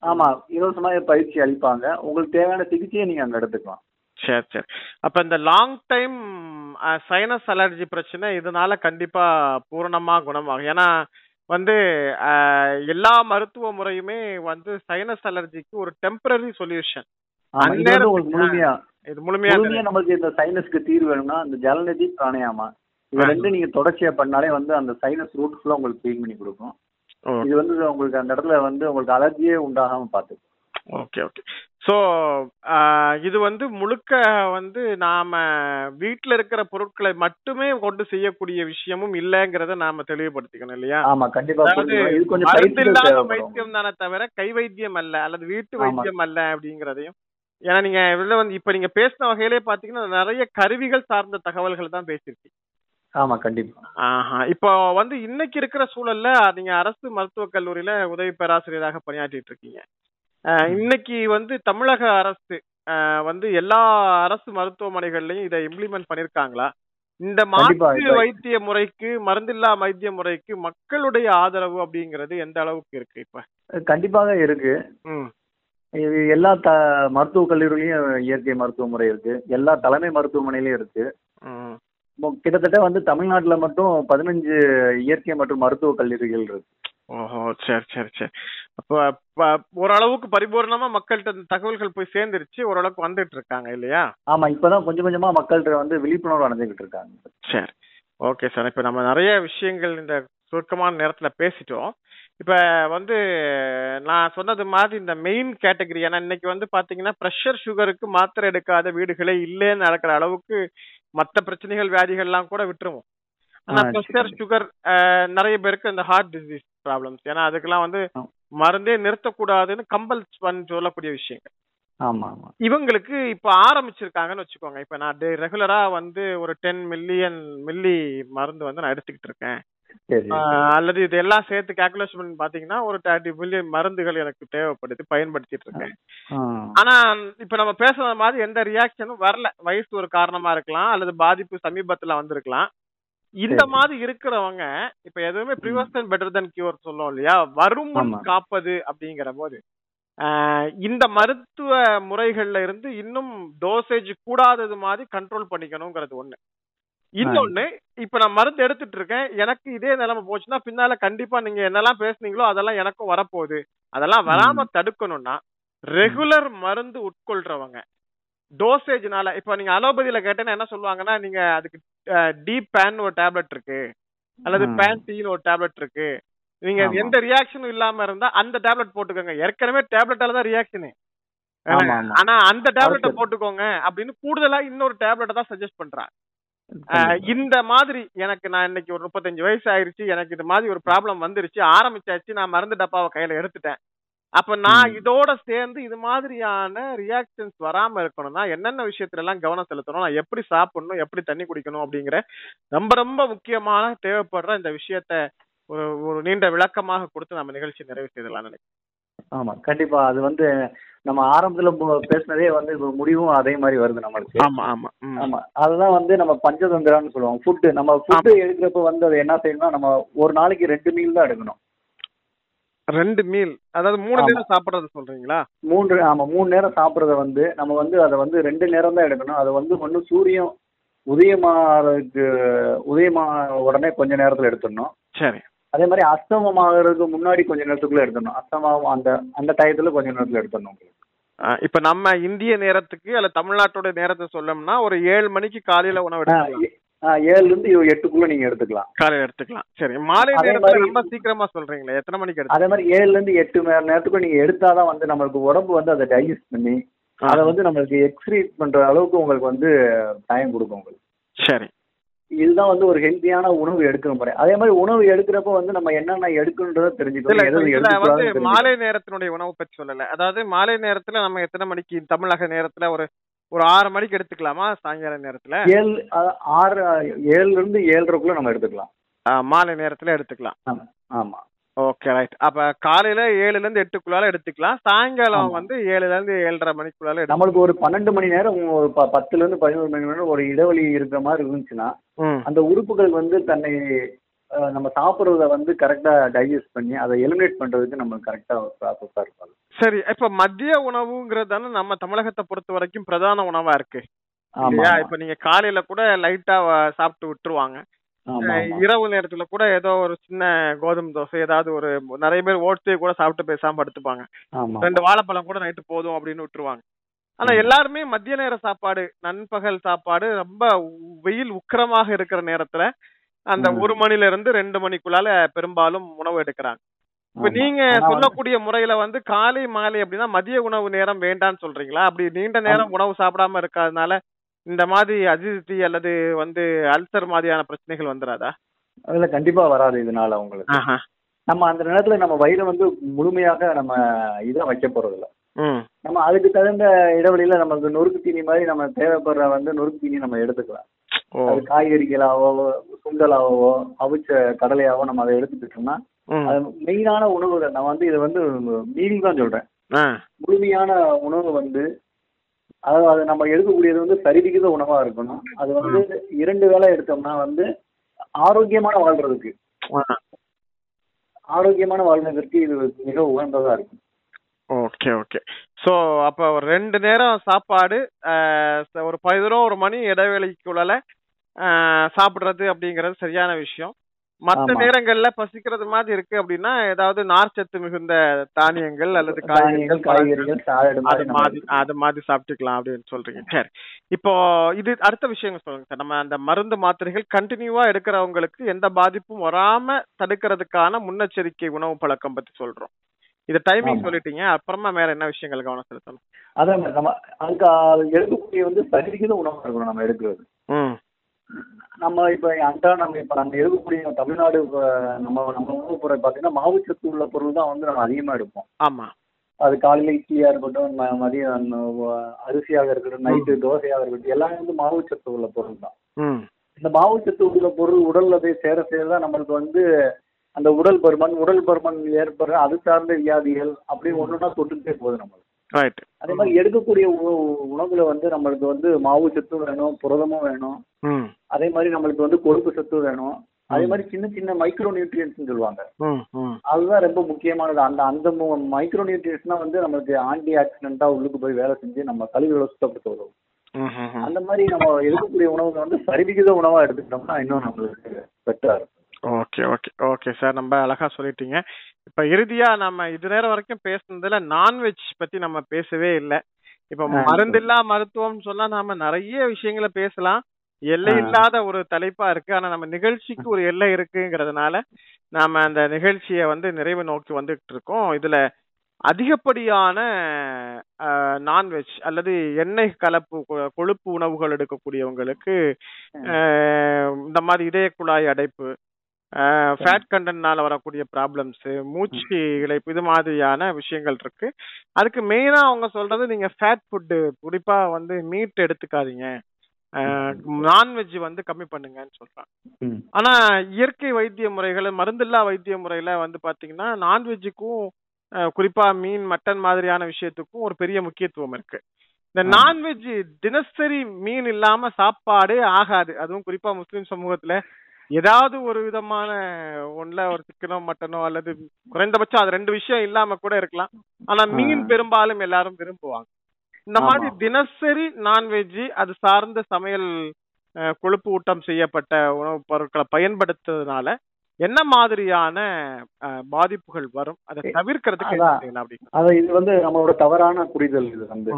Speaker 3: ஆமா இலவசமா பயிற்சி அளிப்பாங்க. உங்களுக்கு தேவையான சிகிச்சையை நீங்க அங்க எடுத்துக்கலாம்.
Speaker 2: சரி சரி. அப்ப இந்த லாங் டைம் சைனஸ் அலர்ஜி பிரச்சனை இதனால கண்டிப்பா பூரணமா குணமாகும். ஏன்னா வந்து எல்லா மருத்துவ முறையுமே வந்து சைனஸ் அலர்ஜிக்கு ஒரு டெம்பரரி சொல்யூஷன்
Speaker 3: முழுமையா
Speaker 2: இது முழுமையா
Speaker 3: நம்மளுக்கு இந்த சைனஸ்க்கு தீர்வு வேணும்னா இந்த ஜலநிதி பிராணாயாமா? இது ரெண்டும் நீங்க தொடர்ச்சியா பண்ணாலே வந்து அந்த சைனஸ் ரூட் ஃபுல்லா உங்களுக்கு க்ளீன் பண்ணி கொடுக்கும். இது வந்து உங்களுக்கு அந்த இடத்துல வந்து உங்களுக்கு அலர்ஜியே உண்டாகாம பார்த்துக்கும்.
Speaker 2: ஓகே ஓகே ஸோ இது வந்து முழுக்க வந்து நாம வீட்ல இருக்கிற பொருட்களை மட்டுமே கொண்டு செய்யக்கூடிய விஷயமும் இல்லைங்கிறத நாம தெளிவுபடுத்திக்கணும் இல்லையா?
Speaker 3: ஆமா கண்டிப்பா
Speaker 2: அதாவது
Speaker 3: தேவைப்படும்.
Speaker 2: வைத்தியம் தானே தவிர கை வைத்தியம் அல்ல அல்லது வீட்டு. வைத்தியம் அல்ல அப்படிங்கிறதையும். ஏன்னா நீங்க இதுல வந்து இப்ப நீங்க பேசின வகையிலே பாத்தீங்கன்னா நிறைய கருவிகள் சார்ந்த தகவல்கள் தான் பேசியிருக்கீங்க.
Speaker 3: ஆமா கண்டிப்பா.
Speaker 2: ஆஹா. இப்போ வந்து இன்னைக்கு இருக்கிற சூழல்ல நீங்க அரசு மருத்துவக் கல்லூரியில உதவி பேராசிரியராக பணியாற்றிட்டு இருக்கீங்க. இன்னைக்கு வந்து தமிழக அரசு வந்து எல்லா அரசு மருத்துவமனைகள்லயும் இதை இம்ப்ளிமெண்ட் பண்ணிருக்காங்களா? இந்த மாற்று வைத்திய முறைக்கு மருந்தில்லா வைத்திய முறைக்கு மக்களுடைய ஆதரவு அப்படிங்கிறது எந்த அளவுக்கு இருக்கு இப்ப?
Speaker 3: கண்டிப்பாக இருக்கு. இது எல்லா த மருத்துவக் கல்லூரிலையும் இயற்கை மருத்துவ முறை இருக்கு. எல்லா தலைமை மருத்துவமனையிலயும் இருக்கு. கிட்டத்தட்ட வந்து தமிழ்நாட்டுல மட்டும் பதினஞ்சு இயற்கை மற்றும் மருத்துவ கல்லூரிகள் இருக்கு.
Speaker 2: ஓஹோ சரி சரி சரி. ஓரளவுக்கு பரிபூர்ணமா மக்கள்கிட்ட இந்த தகவல்கள் போய் சேர்ந்துருச்சு ஓரளவுக்கு வந்துட்டு இருக்காங்க இல்லையா?
Speaker 3: ஆமா இப்பதான் கொஞ்சம் கொஞ்சமா மக்கள்கிட்ட வந்து விழிப்புணர்வு அடைஞ்சுக்கிட்டு இருக்காங்க.
Speaker 2: சரி. Okay sir. இப்போ நம்ம நிறைய விஷயங்கள் இந்த சுருக்கமான நேரத்துல பேசிட்டோம். இப்ப வந்து நான் சொன்னது மாதிரி இந்த மெயின் கேட்டகரி ஏன்னா இன்னைக்கு வந்து பாத்தீங்கன்னா ப்ரெஷர் சுகருக்கு மாத்திரை எடுக்காத வீடுகளே இல்லைன்னு நடக்கிற அளவுக்கு மற்ற பிரச்சனைகள் வியாதிகள்லாம் கூட விட்டுருவோம். ஆனா ப்ரெஷர். சுகர் நிறைய பேருக்கு இந்த ஹார்ட் டிசீஸ் ப்ராப்ளம்ஸ் ஏன்னா அதுக்கெல்லாம் வந்து. மருந்தே நிறுத்தக்கூடாதுன்னு கம்பல் சொல்லக்கூடிய விஷயங்கள். இவங்களுக்கு இப்ப ஆரம்பிச்சிருக்காங்கன்னு வச்சுக்கோங்க. இப்ப நான் ரெகுலரா வந்து ஒரு டென் மில்லியன் மில்லி மருந்து வந்து நான் எடுத்துக்கிட்டு இருக்கேன். அல்லது இது எல்லாம் சேர்த்து கால்குலேஷன் பண்ணி பாத்தீங்கன்னா ஒரு தேர்ட்டி மில்லியன் மருந்துகள் எனக்கு தேவைப்படுது பயன்படுத்திட்டு இருக்கேன். ஆனா இப்ப நம்ம பேசுற மாதிரி எந்த ரியாக்ஷனும் வரல. வயசு ஒரு காரணமா இருக்கலாம் அல்லது பாதிப்பு சமீபத்துல வந்திருக்கலாம். இந்த. மாதிரி இருக்கிறவங்க இப்ப எதுவுமே ப்ரிவென்ஷன் பெட்டர் than கியூர் சொல்லுவோம் இல்லையா? வரும். காப்பது அப்படிங்கிற போது இந்த மருத்துவ முறைகள்ல இருந்து இன்னும் டோசேஜ் கூடாதது மாதிரி கண்ட்ரோல் பண்ணிக்கணுங்கிறது ஒண்ணு. இன்னொன்னு இப்ப நான் மருந்து எடுத்துட்டு இருக்கேன் எனக்கு இதே நிலைமை போச்சுன்னா பின்னால கண்டிப்பா நீங்க என்னெல்லாம் பேசுனீங்களோ அதெல்லாம் எனக்கும் வரப்போகுது. அதெல்லாம் வராம தடுக்கணும்னா ரெகுலர் மருந்து உட்கொள்றவங்க டோசேஜ்னால இப்ப நீங்க அலோபதியில கேட்டேன்னா என்ன சொல்லுவாங்கன்னா நீங்க அதுக்கு டீப் பேன் ஒரு டேப்லெட் இருக்கு. அல்லது
Speaker 3: ம்.
Speaker 2: பேன்டின்னு ஒரு டேப்லெட் இருக்கு. நீங்க. எந்த ரியாக்ஷனும் இல்லாம இருந்தா அந்த டேப்லெட் போட்டுக்கோங்க. ஏற்கனவே டேப்லெட்டால தான் ரியாக்ஷனு ஆனா அந்த டேப்லெட்டை. போட்டுக்கோங்க அப்படின்னு கூடுதலா இன்னொரு டேப்லெட்டை தான் சஜஸ்ட்
Speaker 3: கண்டிப்பா.
Speaker 2: இந்த மாதிரி எனக்கு நான் இன்னைக்கு ஒரு முப்பத்தஞ்சு வயசு ஆயிருச்சு. எனக்கு இது மாதிரி ஒரு ப்ராப்ளம் வந்துருச்சு. ஆரம்பிச்சாச்சு. நான் மருந்து டப்பாவை கையில எடுத்துட்டேன். அப்ப நான். இதோட சேர்ந்து இது மாதிரியான ரியாக்ஷன்ஸ் வராம இருக்கணும்னா என்னென்ன விஷயத்துல எல்லாம் கவனம் செலுத்தணும்? நான் எப்படி சாப்பிடணும்? எப்படி தண்ணி குடிக்கணும்? அப்படிங்கிற ரொம்ப ரொம்ப முக்கியமான தேவைப்படுற இந்த விஷயத்த ஒரு ஒரு நீண்ட விளக்கமாக கொடுத்து நம்ம நிகழ்ச்சி நிறைவு செய்தலாம் நினைக்கிறேன்.
Speaker 3: ஆமா கண்டிப்பா. அது வந்து நம்ம ஆரம்பத்துல பேசுனதே வந்து முடிவும் அதே மாதிரி வருது நம்மளுக்கு.
Speaker 2: ஆமா ஆமா.
Speaker 3: ஆமா. அதுதான் வந்து நம்ம பஞ்சதந்திரான்னு சொல்லுவோம் ஃபுட்டு நம்ம ஃபுட்டு எடுக்கிறப்ப வந்து அது என்ன செய்யணும்னா நம்ம ஒரு நாளைக்கு ரெண்டு மீல் தான் எடுக்கணும்.
Speaker 2: ரெண்டு மீல். அதாவது மூணு. நேரம் சாப்பிடுறது சொல்றீங்களா?
Speaker 3: மூன்று ஆமா மூணு நேரம் சாப்பிட்றத வந்து நம்ம வந்து அதை வந்து ரெண்டு நேரம் தான் எடுக்கணும். அதை வந்து ஒன்று சூரியன் உதயமாறதுக்கு உதயமான உடனே கொஞ்ச நேரத்துல எடுத்துடணும்.
Speaker 2: சரி.
Speaker 3: அதே மாதிரி அஸ்தமமாகறதுக்கு முன்னாடி கொஞ்ச நேரத்துக்குள்ள எடுத்துடணும். அஸ்தமம் அந்த அந்த டயத்துல கொஞ்ச நேரத்துல எடுத்துடணும்
Speaker 2: இப்ப நம்ம இந்திய நேரத்துக்கு அல்ல தமிழ்நாட்டோட நேரத்தை சொல்லணும்னா ஒரு ஏழு மணிக்கு காலையில உணவு
Speaker 3: ஏழுல இருந்து எட்டுக்குள்ள நீங்க எடுத்துக்கலாம்.
Speaker 2: காலையில எடுத்துக்கலாம். சரி மாலை நேரத்துல ரொம்ப சீக்கிரமா சொல்றீங்களே எத்தனை மணிக்கு எடுத்து
Speaker 3: அதே மாதிரி ஏழுல இருந்து எட்டு மணி நேரத்துக்குள்ள நீங்க எடுத்தாதான் வந்து நம்மளுக்கு உடம்பு வந்து அதை டைஜஸ்ட் பண்ணி அதை வந்து நம்மளுக்கு எக்ஸ்ரீட் பண்ற அளவுக்கு உங்களுக்கு வந்து டைம் கொடுக்கும் உங்களுக்கு.
Speaker 2: சரி.
Speaker 3: இதுதான் வந்து ஒரு ஹெல்த்தியான உணவு எடுக்கிற முறை. அதே மாதிரி உணவு எடுக்கிறப்ப வந்து நம்ம என்னென்ன எடுக்கணுன்றத தெரிஞ்சுக்கணும்.
Speaker 2: வந்து. மாலை நேரத்தினுடைய உணவு பத்தி சொல்லல. அதாவது மாலை நேரத்துல நம்ம எத்தனை மணிக்கு தமிழக நேரத்துல ஒரு ஒரு ஆறு மணிக்கு எடுத்துக்கலாமா சாயங்கால நேரத்துல?
Speaker 3: ஏழு ஆறு ஏழுல இருந்து ஏழரைக்குள்ள நம்ம எடுத்துக்கலாம்.
Speaker 2: மாலை நேரத்துல எடுத்துக்கலாம்.
Speaker 3: ஆமா
Speaker 2: ஓகே ரைட். அப்ப காலையில ஏழுல இருந்து எட்டுக்குள்ளால எடுத்துக்கலாம். சாயங்காலம். வந்து ஏழுல இருந்து ஏழரை மணிக்குள்ளால
Speaker 3: நம்மளுக்கு ஒரு பன்னெண்டு மணி நேரம் ஒரு பத்துல இருந்து பதினோரு மணி நேரம் ஒரு இடைவெளி இருக்கிற மாதிரி இருந்துச்சுன்னா. அந்த உறுப்புகள் வந்து தன்னை நம்ம சாப்பிட்றத வந்து கரெக்டா டைஜஸ்ட் பண்ணி அதை எலிமினேட் பண்றதுக்கு நம்ம கரெக்டா ப்ராசஸா இருப்பாங்க
Speaker 2: சரி இப்ப மதிய உணவுங்கிறது தானே நம்ம தமிழகத்தை பொறுத்த வரைக்கும் பிரதான உணவா இருக்கு.
Speaker 3: ஆமா
Speaker 2: இல்லையா? இப்ப நீங்க காலையில கூட லைட்டா சாப்பிட்டு விட்டுருவாங்க. இரவு நேரத்துல கூட ஏதோ ஒரு சின்ன கோதுமை தோசை ஏதாவது ஒரு நிறைய பேர் ஓட்ஸே கூட சாப்பிட்டு பேசாம படுத்துப்பாங்க. ரெண்டு வாழைப்பழம் கூட நைட்டு போதும் அப்படின்னு விட்டுருவாங்க. ஆனா. எல்லாருமே மதிய நேர சாப்பாடு நண்பகல் சாப்பாடு ரொம்ப வெயில் உக்கிரமாக இருக்கிற நேரத்துல அந்த. ஒரு மணில இருந்து ரெண்டு மணிக்குள்ளால பெரும்பாலும் உணவு எடுக்கிறாங்க இப்ப. நீங்க சொல்லக்கூடிய முறையில வந்து காலை மாலை அப்படின்னா மதிய உணவு நேரம் வேண்டாம்னு சொல்றீங்களா அப்படி நீண்ட நேரம் உணவு சாப்பிடாம இருக்காதனால இந்த மாதிரி அஜிதி அல்லது வந்து அல்சர் மாதிரியான பிரச்சனைகள் வந்துடாதா
Speaker 3: அதுல கண்டிப்பா வராது இதனால உங்களுக்கு
Speaker 2: ஆஹா.
Speaker 3: நம்ம அந்த நேரத்துல நம்ம வயிறை வந்து முழுமையாக நம்ம இதை வைக்க போறது இல்ல நம்ம அதுக்கு தகுந்த இடைவெளியில நமக்கு நொறுக்கு தீனி மாதிரி நம்ம தேவைப்படுற வந்து நொறுக்கு தீனி நம்ம எடுத்துக்கலாம். அது காய்கறிகளாவோ சுண்டலாவோ அவிச்ச கடலையாவோ நம்ம அதை எடுத்துக்கிட்டோம்னா அது மெயினான உணவுகள். நான் வந்து இதை வந்து மீனிங் தான் சொல்றேன். முழுமையான உணவு வந்து அதாவது அது நம்ம எடுக்கக்கூடியது வந்து சரிவிகித உணவா இருக்கணும். அது வந்து இரண்டு வேளை எடுத்தோம்னா வந்து ஆரோக்கியமான வாழ்றதுக்கு. ஆரோக்கியமான வாழ்வதற்கு இது மிக உகந்ததா இருக்கும்.
Speaker 2: ஓகே ஓகே சோ அப்ப ஒரு ரெண்டு நேரம் சாப்பாடு ஒரு பதினோரு மணி இடைவேளைக்குள்ள சாப்பிடுறது அப்படிங்கறது சரியான விஷயம். மற்ற. நேரங்கள்ல பசிக்கிறது மாதிரி இருக்கு அப்படின்னா ஏதாவது நார்ச்சத்து மிகுந்த தானியங்கள் அல்லது காய்கறிகள்
Speaker 3: காய்கறிகள்
Speaker 2: அது
Speaker 3: மாதிரி
Speaker 2: அது மாதிரி சாப்பிட்டுக்கலாம் அப்படின்னு சொல்றீங்க. சரி. இப்போ இது அடுத்த விஷயம் சொல்லுங்க சார். நம்ம அந்த மருந்து மாத்திரைகள் கண்டினியூவா எடுக்கிறவங்களுக்கு எந்த பாதிப்பும் வராம தடுக்கிறதுக்கான முன்னெச்சரிக்கை உணவு பழக்கம் பத்தி சொல்றோம். இது டைமிங். சொல்லிட்டீங்க. அப்புறமா வேற என்ன விஷயங்கள் கவனம் செலுத்தணும்?
Speaker 3: அதான் நம்ம அதுக்கு அது எடுக்கக்கூடிய வந்து சரிவிகித உணவா இருக்கணும் நம்ம எடுக்கிறது. நம்ம இப்ப அன்றாட நம்ம இப்ப நம்ம எடுக்கக்கூடிய தமிழ்நாடு நம்ம நம்ம உணவு பொருள் பார்த்தீங்கன்னா மாவுச்சத்து உள்ள பொருள் தான் வந்து நம்ம அதிகமா எடுப்போம்.
Speaker 2: ஆமா.
Speaker 3: அது காலையில இட்லியா இருக்கட்டும் மதியம் அரிசியாக இருக்கட்டும் நைட்டு தோசையாக இருக்கட்டும் எல்லாமே வந்து மாவுச்சத்து உள்ள பொருள் தான். இந்த மாவுச்சத்து உள்ள பொருள் உடல்ல போய் சேர சேர தான் நம்மளுக்கு வந்து அந்த உடல் பருமன் உடல் பருமன் ஏற்படுற அது சார்ந்த வியாதிகள் அப்படி ஒண்ணுன்னா தொட்டுக்கிட்டே போகுது நம்மளுக்கு.
Speaker 2: ரைட்
Speaker 3: அதே மாதிரி எடுக்கக்கூடிய உணவு- உணவுல வந்து நம்மளுக்கு வந்து மாவு சத்தும் வேணும் புரதமும் வேணும். அதே மாதிரி நம்மளுக்கு வந்து கொழுப்பு சத்து வேணும். அதே மாதிரி சின்ன சின்ன மைக்ரோ நியூட்ரியன்ஸ் சொல்லுவாங்க அதுதான் ரொம்ப முக்கியமானது. அந்த அந்த மைக்ரோ நியூட்ரியன்ஸ்னா வந்து நம்மளுக்கு ஆன்டி ஆக்சிடென்ட்டா உள்ளுக்கு போய் வேலை செஞ்சு நம்ம கழிவுகளை சுத்தப்படுத்த உதவும்.
Speaker 2: ம், ம், ம்.
Speaker 3: அந்த மாதிரி நம்ம எடுக்கக்கூடிய உணவுகள் வந்து சரிவிகித உணவா எடுத்துக்கிட்டோம்னா இன்னும் நம்மளுக்கு பெட்டரா இருக்கும்.
Speaker 2: ஓகே ஓகே ஓகே சார் ரொம்ப அழகா சொல்லிட்டீங்க. இப்ப இறுதியா நம்ம இது நேரம் வரைக்கும் பேசுனதுல நான்வெஜ் பத்தி நம்ம பேசவே இல்லை. இப்ப. மருந்தில்லா மருத்துவம் சொன்னா நாம நிறைய விஷயங்களை பேசலாம். எல்லை. இல்லாத ஒரு தலைப்பா இருக்கு. ஆனா நம்ம நிகழ்ச்சிக்கு ஒரு எல்லை இருக்குங்கிறதுனால நாம அந்த நிகழ்ச்சியை வந்து நிறைவு நோக்கி வந்துகிட்டு இருக்கோம் இதுல அதிகப்படியான நான்வெஜ் அல்லது எண்ணெய் கலப்பு கொழுப்பு உணவுகள் எடுக்கக்கூடியவங்களுக்கு இந்த மாதிரி இதய குழாய் அடைப்பு ஃபேட் கண்டென்ட்னால வரக்கூடிய ப்ராப்ளம்ஸ் மூச்சு இழைப்பு இது மாதிரியான விஷயங்கள் இருக்கு. அதுக்கு மெயினா அவங்க சொல்றது நீங்க ஃபேட் ஃபுட்டு குறிப்பா வந்து மீட் எடுத்துக்காதீங்க. நான்வெஜ் வந்து கம்மி பண்ணுங்கன்னு சொல்றாங்க. ஆனா இயற்கை வைத்திய முறைகள் மருந்தில்லா வைத்திய முறையில வந்து பாத்தீங்கன்னா நான்வெஜ்ஜுக்கும் குறிப்பா மீன் மட்டன் மாதிரியான விஷயத்துக்கும் ஒரு பெரிய முக்கியத்துவம் இருக்கு. இந்த. நான்வெஜ் தினசரி மீன் இல்லாம சாப்பாடே ஆகாது. அதுவும் குறிப்பா முஸ்லிம் சமூகத்துல ஏதாவது ஒரு விதமான ஒண்ணுல ஒரு சிக்கனோ மட்டனோ அல்லது குறைந்தபட்சம் அது ரெண்டு விஷயம் இல்லாம கூட இருக்கலாம் ஆனா மீன். பெரும்பாலும் எல்லாரும் விரும்புவாங்க இந்த மாதிரி. தினசரி நான்வெஜ் அது சார்ந்த சமையல் கொழுப்பு ஊட்டம் செய்யப்பட்ட உணவுப் பொருட்களை பயன்படுத்துறதுனால என்ன மாதிரியான பாதிப்புகள் வரும்? அதை தவிர்க்கிறதுக்கு
Speaker 3: அதான். இது வந்து நம்மளோட தவறான புரிதல் இது வந்து.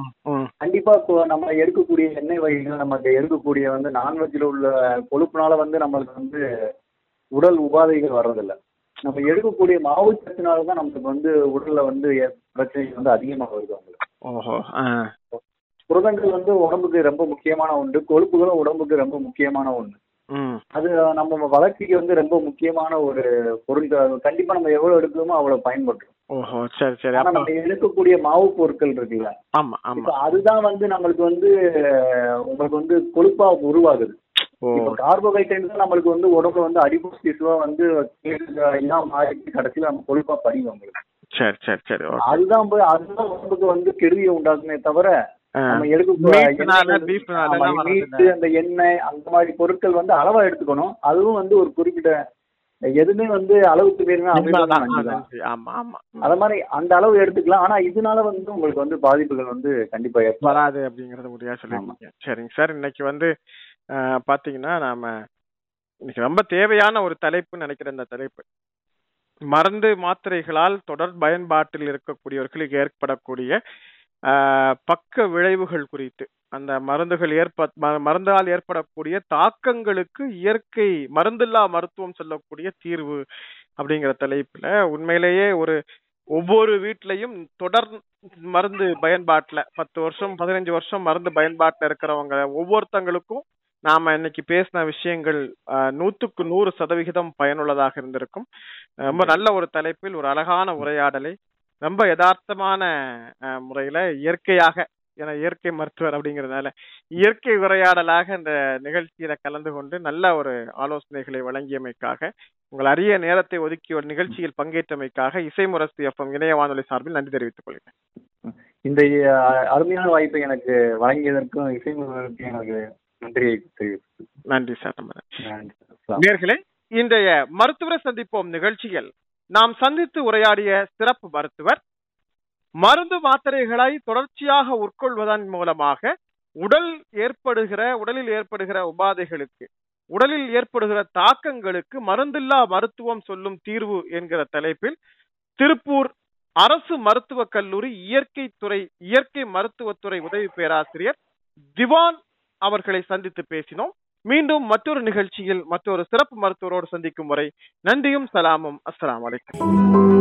Speaker 3: கண்டிப்பா நம்ம எடுக்கக்கூடிய எண்ணெய் வகைகள் நமக்கு எடுக்கக்கூடிய வந்து நான்வெஜ்ல உள்ள கொழுப்புனால வந்து நம்மளுக்கு வந்து உடல் உபாதைகள் வர்றதில்ல. நம்ம எடுக்கக்கூடிய மாவு சத்துனால தான் நமக்கு வந்து உடல்ல வந்து பிரச்சனைகள் வந்து அதிகமாக வருது அவங்களுக்கு. புரதங்கள் வந்து உடம்புக்கு ரொம்ப முக்கியமான ஒன்று. கொழுப்புகளும் உடம்புக்கு ரொம்ப முக்கியமான ஒன்று. அது நம்ம வளர்ச்சிக்கு வந்து ரொம்ப முக்கியமான ஒரு பொருள். கண்டிப்பா நம்ம எவ்வளவு எடுக்கிறோமோ அவ்வளவு பயன்படுறோம்
Speaker 2: ஓஹோ சரி சரி.
Speaker 3: ஆனா நம்ம எடுக்கக்கூடிய மாவு பொருட்கள் இருக்குல்ல?
Speaker 2: ஆமா ஆமா.
Speaker 3: அதுதான் வந்து நம்மளுக்கு வந்து உங்களுக்கு வந்து கொழுப்பா உருவாகுது. கார்போஹைட்ரேட் தான் நம்மளுக்கு வந்து உடம்புல வந்து டிஷ்யூவா வந்து எல்லாம் மாறி கடைசியில நம்ம கொழுப்பா படியும் உங்களுக்கு
Speaker 2: சரி சரி சரி.
Speaker 3: அதுதான் போய் அதுதான் உடம்புக்கு வந்து கெடுதியை உண்டாக்குமே தவிர அந்த எண்ணெய் அந்த மாதிரி பொருட்கள் வந்து அளவா எடுத்துக்கணும். அதுவும் வந்து ஒரு குறிப்பிட்ட எதுவுமே வந்து அளவுக்கு
Speaker 2: ஆமா
Speaker 3: அத மாதிரி அந்த அளவு எடுத்துக்கலாம். ஆனா இதனால வந்து உங்களுக்கு வந்து பாதிப்புகள் வந்து கண்டிப்பா
Speaker 2: வராது அப்படிங்கறது உறுதியா சொல்லிருக்கீங்க சரிங்க. சார் இன்னைக்கு வந்து பாத்தீங்கன்னா நாம இன்னைக்கு ரொம்ப தேவையான ஒரு தலைப்புன்னு நினைக்கிறேன் இந்த தலைப்பு. மருந்து மாத்திரைகளால் தொடர் பயன்பாட்டில் இருக்கக்கூடியவர்களுக்கு ஏற்படக்கூடிய பக்க விளைவுகள் குறித்து அந்த மருந்துகள் ஏற்ப மருந்தால் ஏற்படக்கூடிய தாக்கங்களுக்கு இயற்கை மருந்தில்லா மருத்துவம் சொல்லக்கூடிய தீர்வு அப்படிங்கிற தலைப்புல உண்மையிலேயே ஒரு ஒவ்வொரு வீட்லயும் தொடர் மருந்து பயன்பாட்டுல பத்து வருஷம் பதினஞ்சு வருஷம் மருந்து பயன்பாட்டுல இருக்கிறவங்க ஒவ்வொருத்தங்களுக்கும் நாம இன்னைக்கு பேசின விஷயங்கள் நூத்துக்கு நூறு சதவிகிதம் பயனுள்ளதாக இருந்திருக்கும். ரொம்ப நல்ல ஒரு தலைப்பில் ஒரு அழகான உரையாடலை ரொம்ப யதார்த்தமான முறையில இயற்கையாக ஏன்னா இயற்கை மருத்துவர் அப்படிங்கறதுனால இயற்கை உரையாடலாக இந்த நிகழ்ச்சியில கலந்து கொண்டு நல்ல ஒரு ஆலோசனைகளை வழங்கியமைக்காக உங்கள் அரிய நேரத்தை ஒதுக்கி ஒரு நிகழ்ச்சியில் பங்கேற்றமைக்காக இசைமுரசு எஃப்எம் இணைய வானொலி சார்பில் நன்றி தெரிவித்துக் கொள்கிறேன்.
Speaker 3: இந்த அருமையான வாய்ப்பை எனக்கு வழங்கியதற்கும் இசைமுகத்திற்கும் எனக்கு நன்றியை
Speaker 2: நன்றி சார். நேர்களே இன்றைய மருத்துவரை சந்திப்போம் நிகழ்ச்சியில். நாம் சந்தித்து உரையாடிய சிறப்பு மருத்துவர் மருந்து மாத்திரைகளை தொடர்ச்சியாக உட்கொள்வதன் மூலமாக உடல் ஏற்படுகிற உடலில் ஏற்படுகிற உபாதைகளுக்கு உடலில் ஏற்படுகிற தாக்கங்களுக்கு மருந்தில்லா மருத்துவம் சொல்லும் தீர்வு என்கிற தலைப்பில் திருப்பூர் அரசு மருத்துவக் கல்லூரி இயற்கை துறை இயற்கை மருத்துவத்துறை உதவி பேராசிரியர் திவான் அவர்களை சந்தித்து பேசினோம். மீண்டும் மற்றொரு நிகழ்ச்சியில் மற்றொரு சிறப்பு மருத்துவரோடு சந்திக்கும் வரை நன்றியும் சலாமும். அஸ்லாம் வலைக்கம்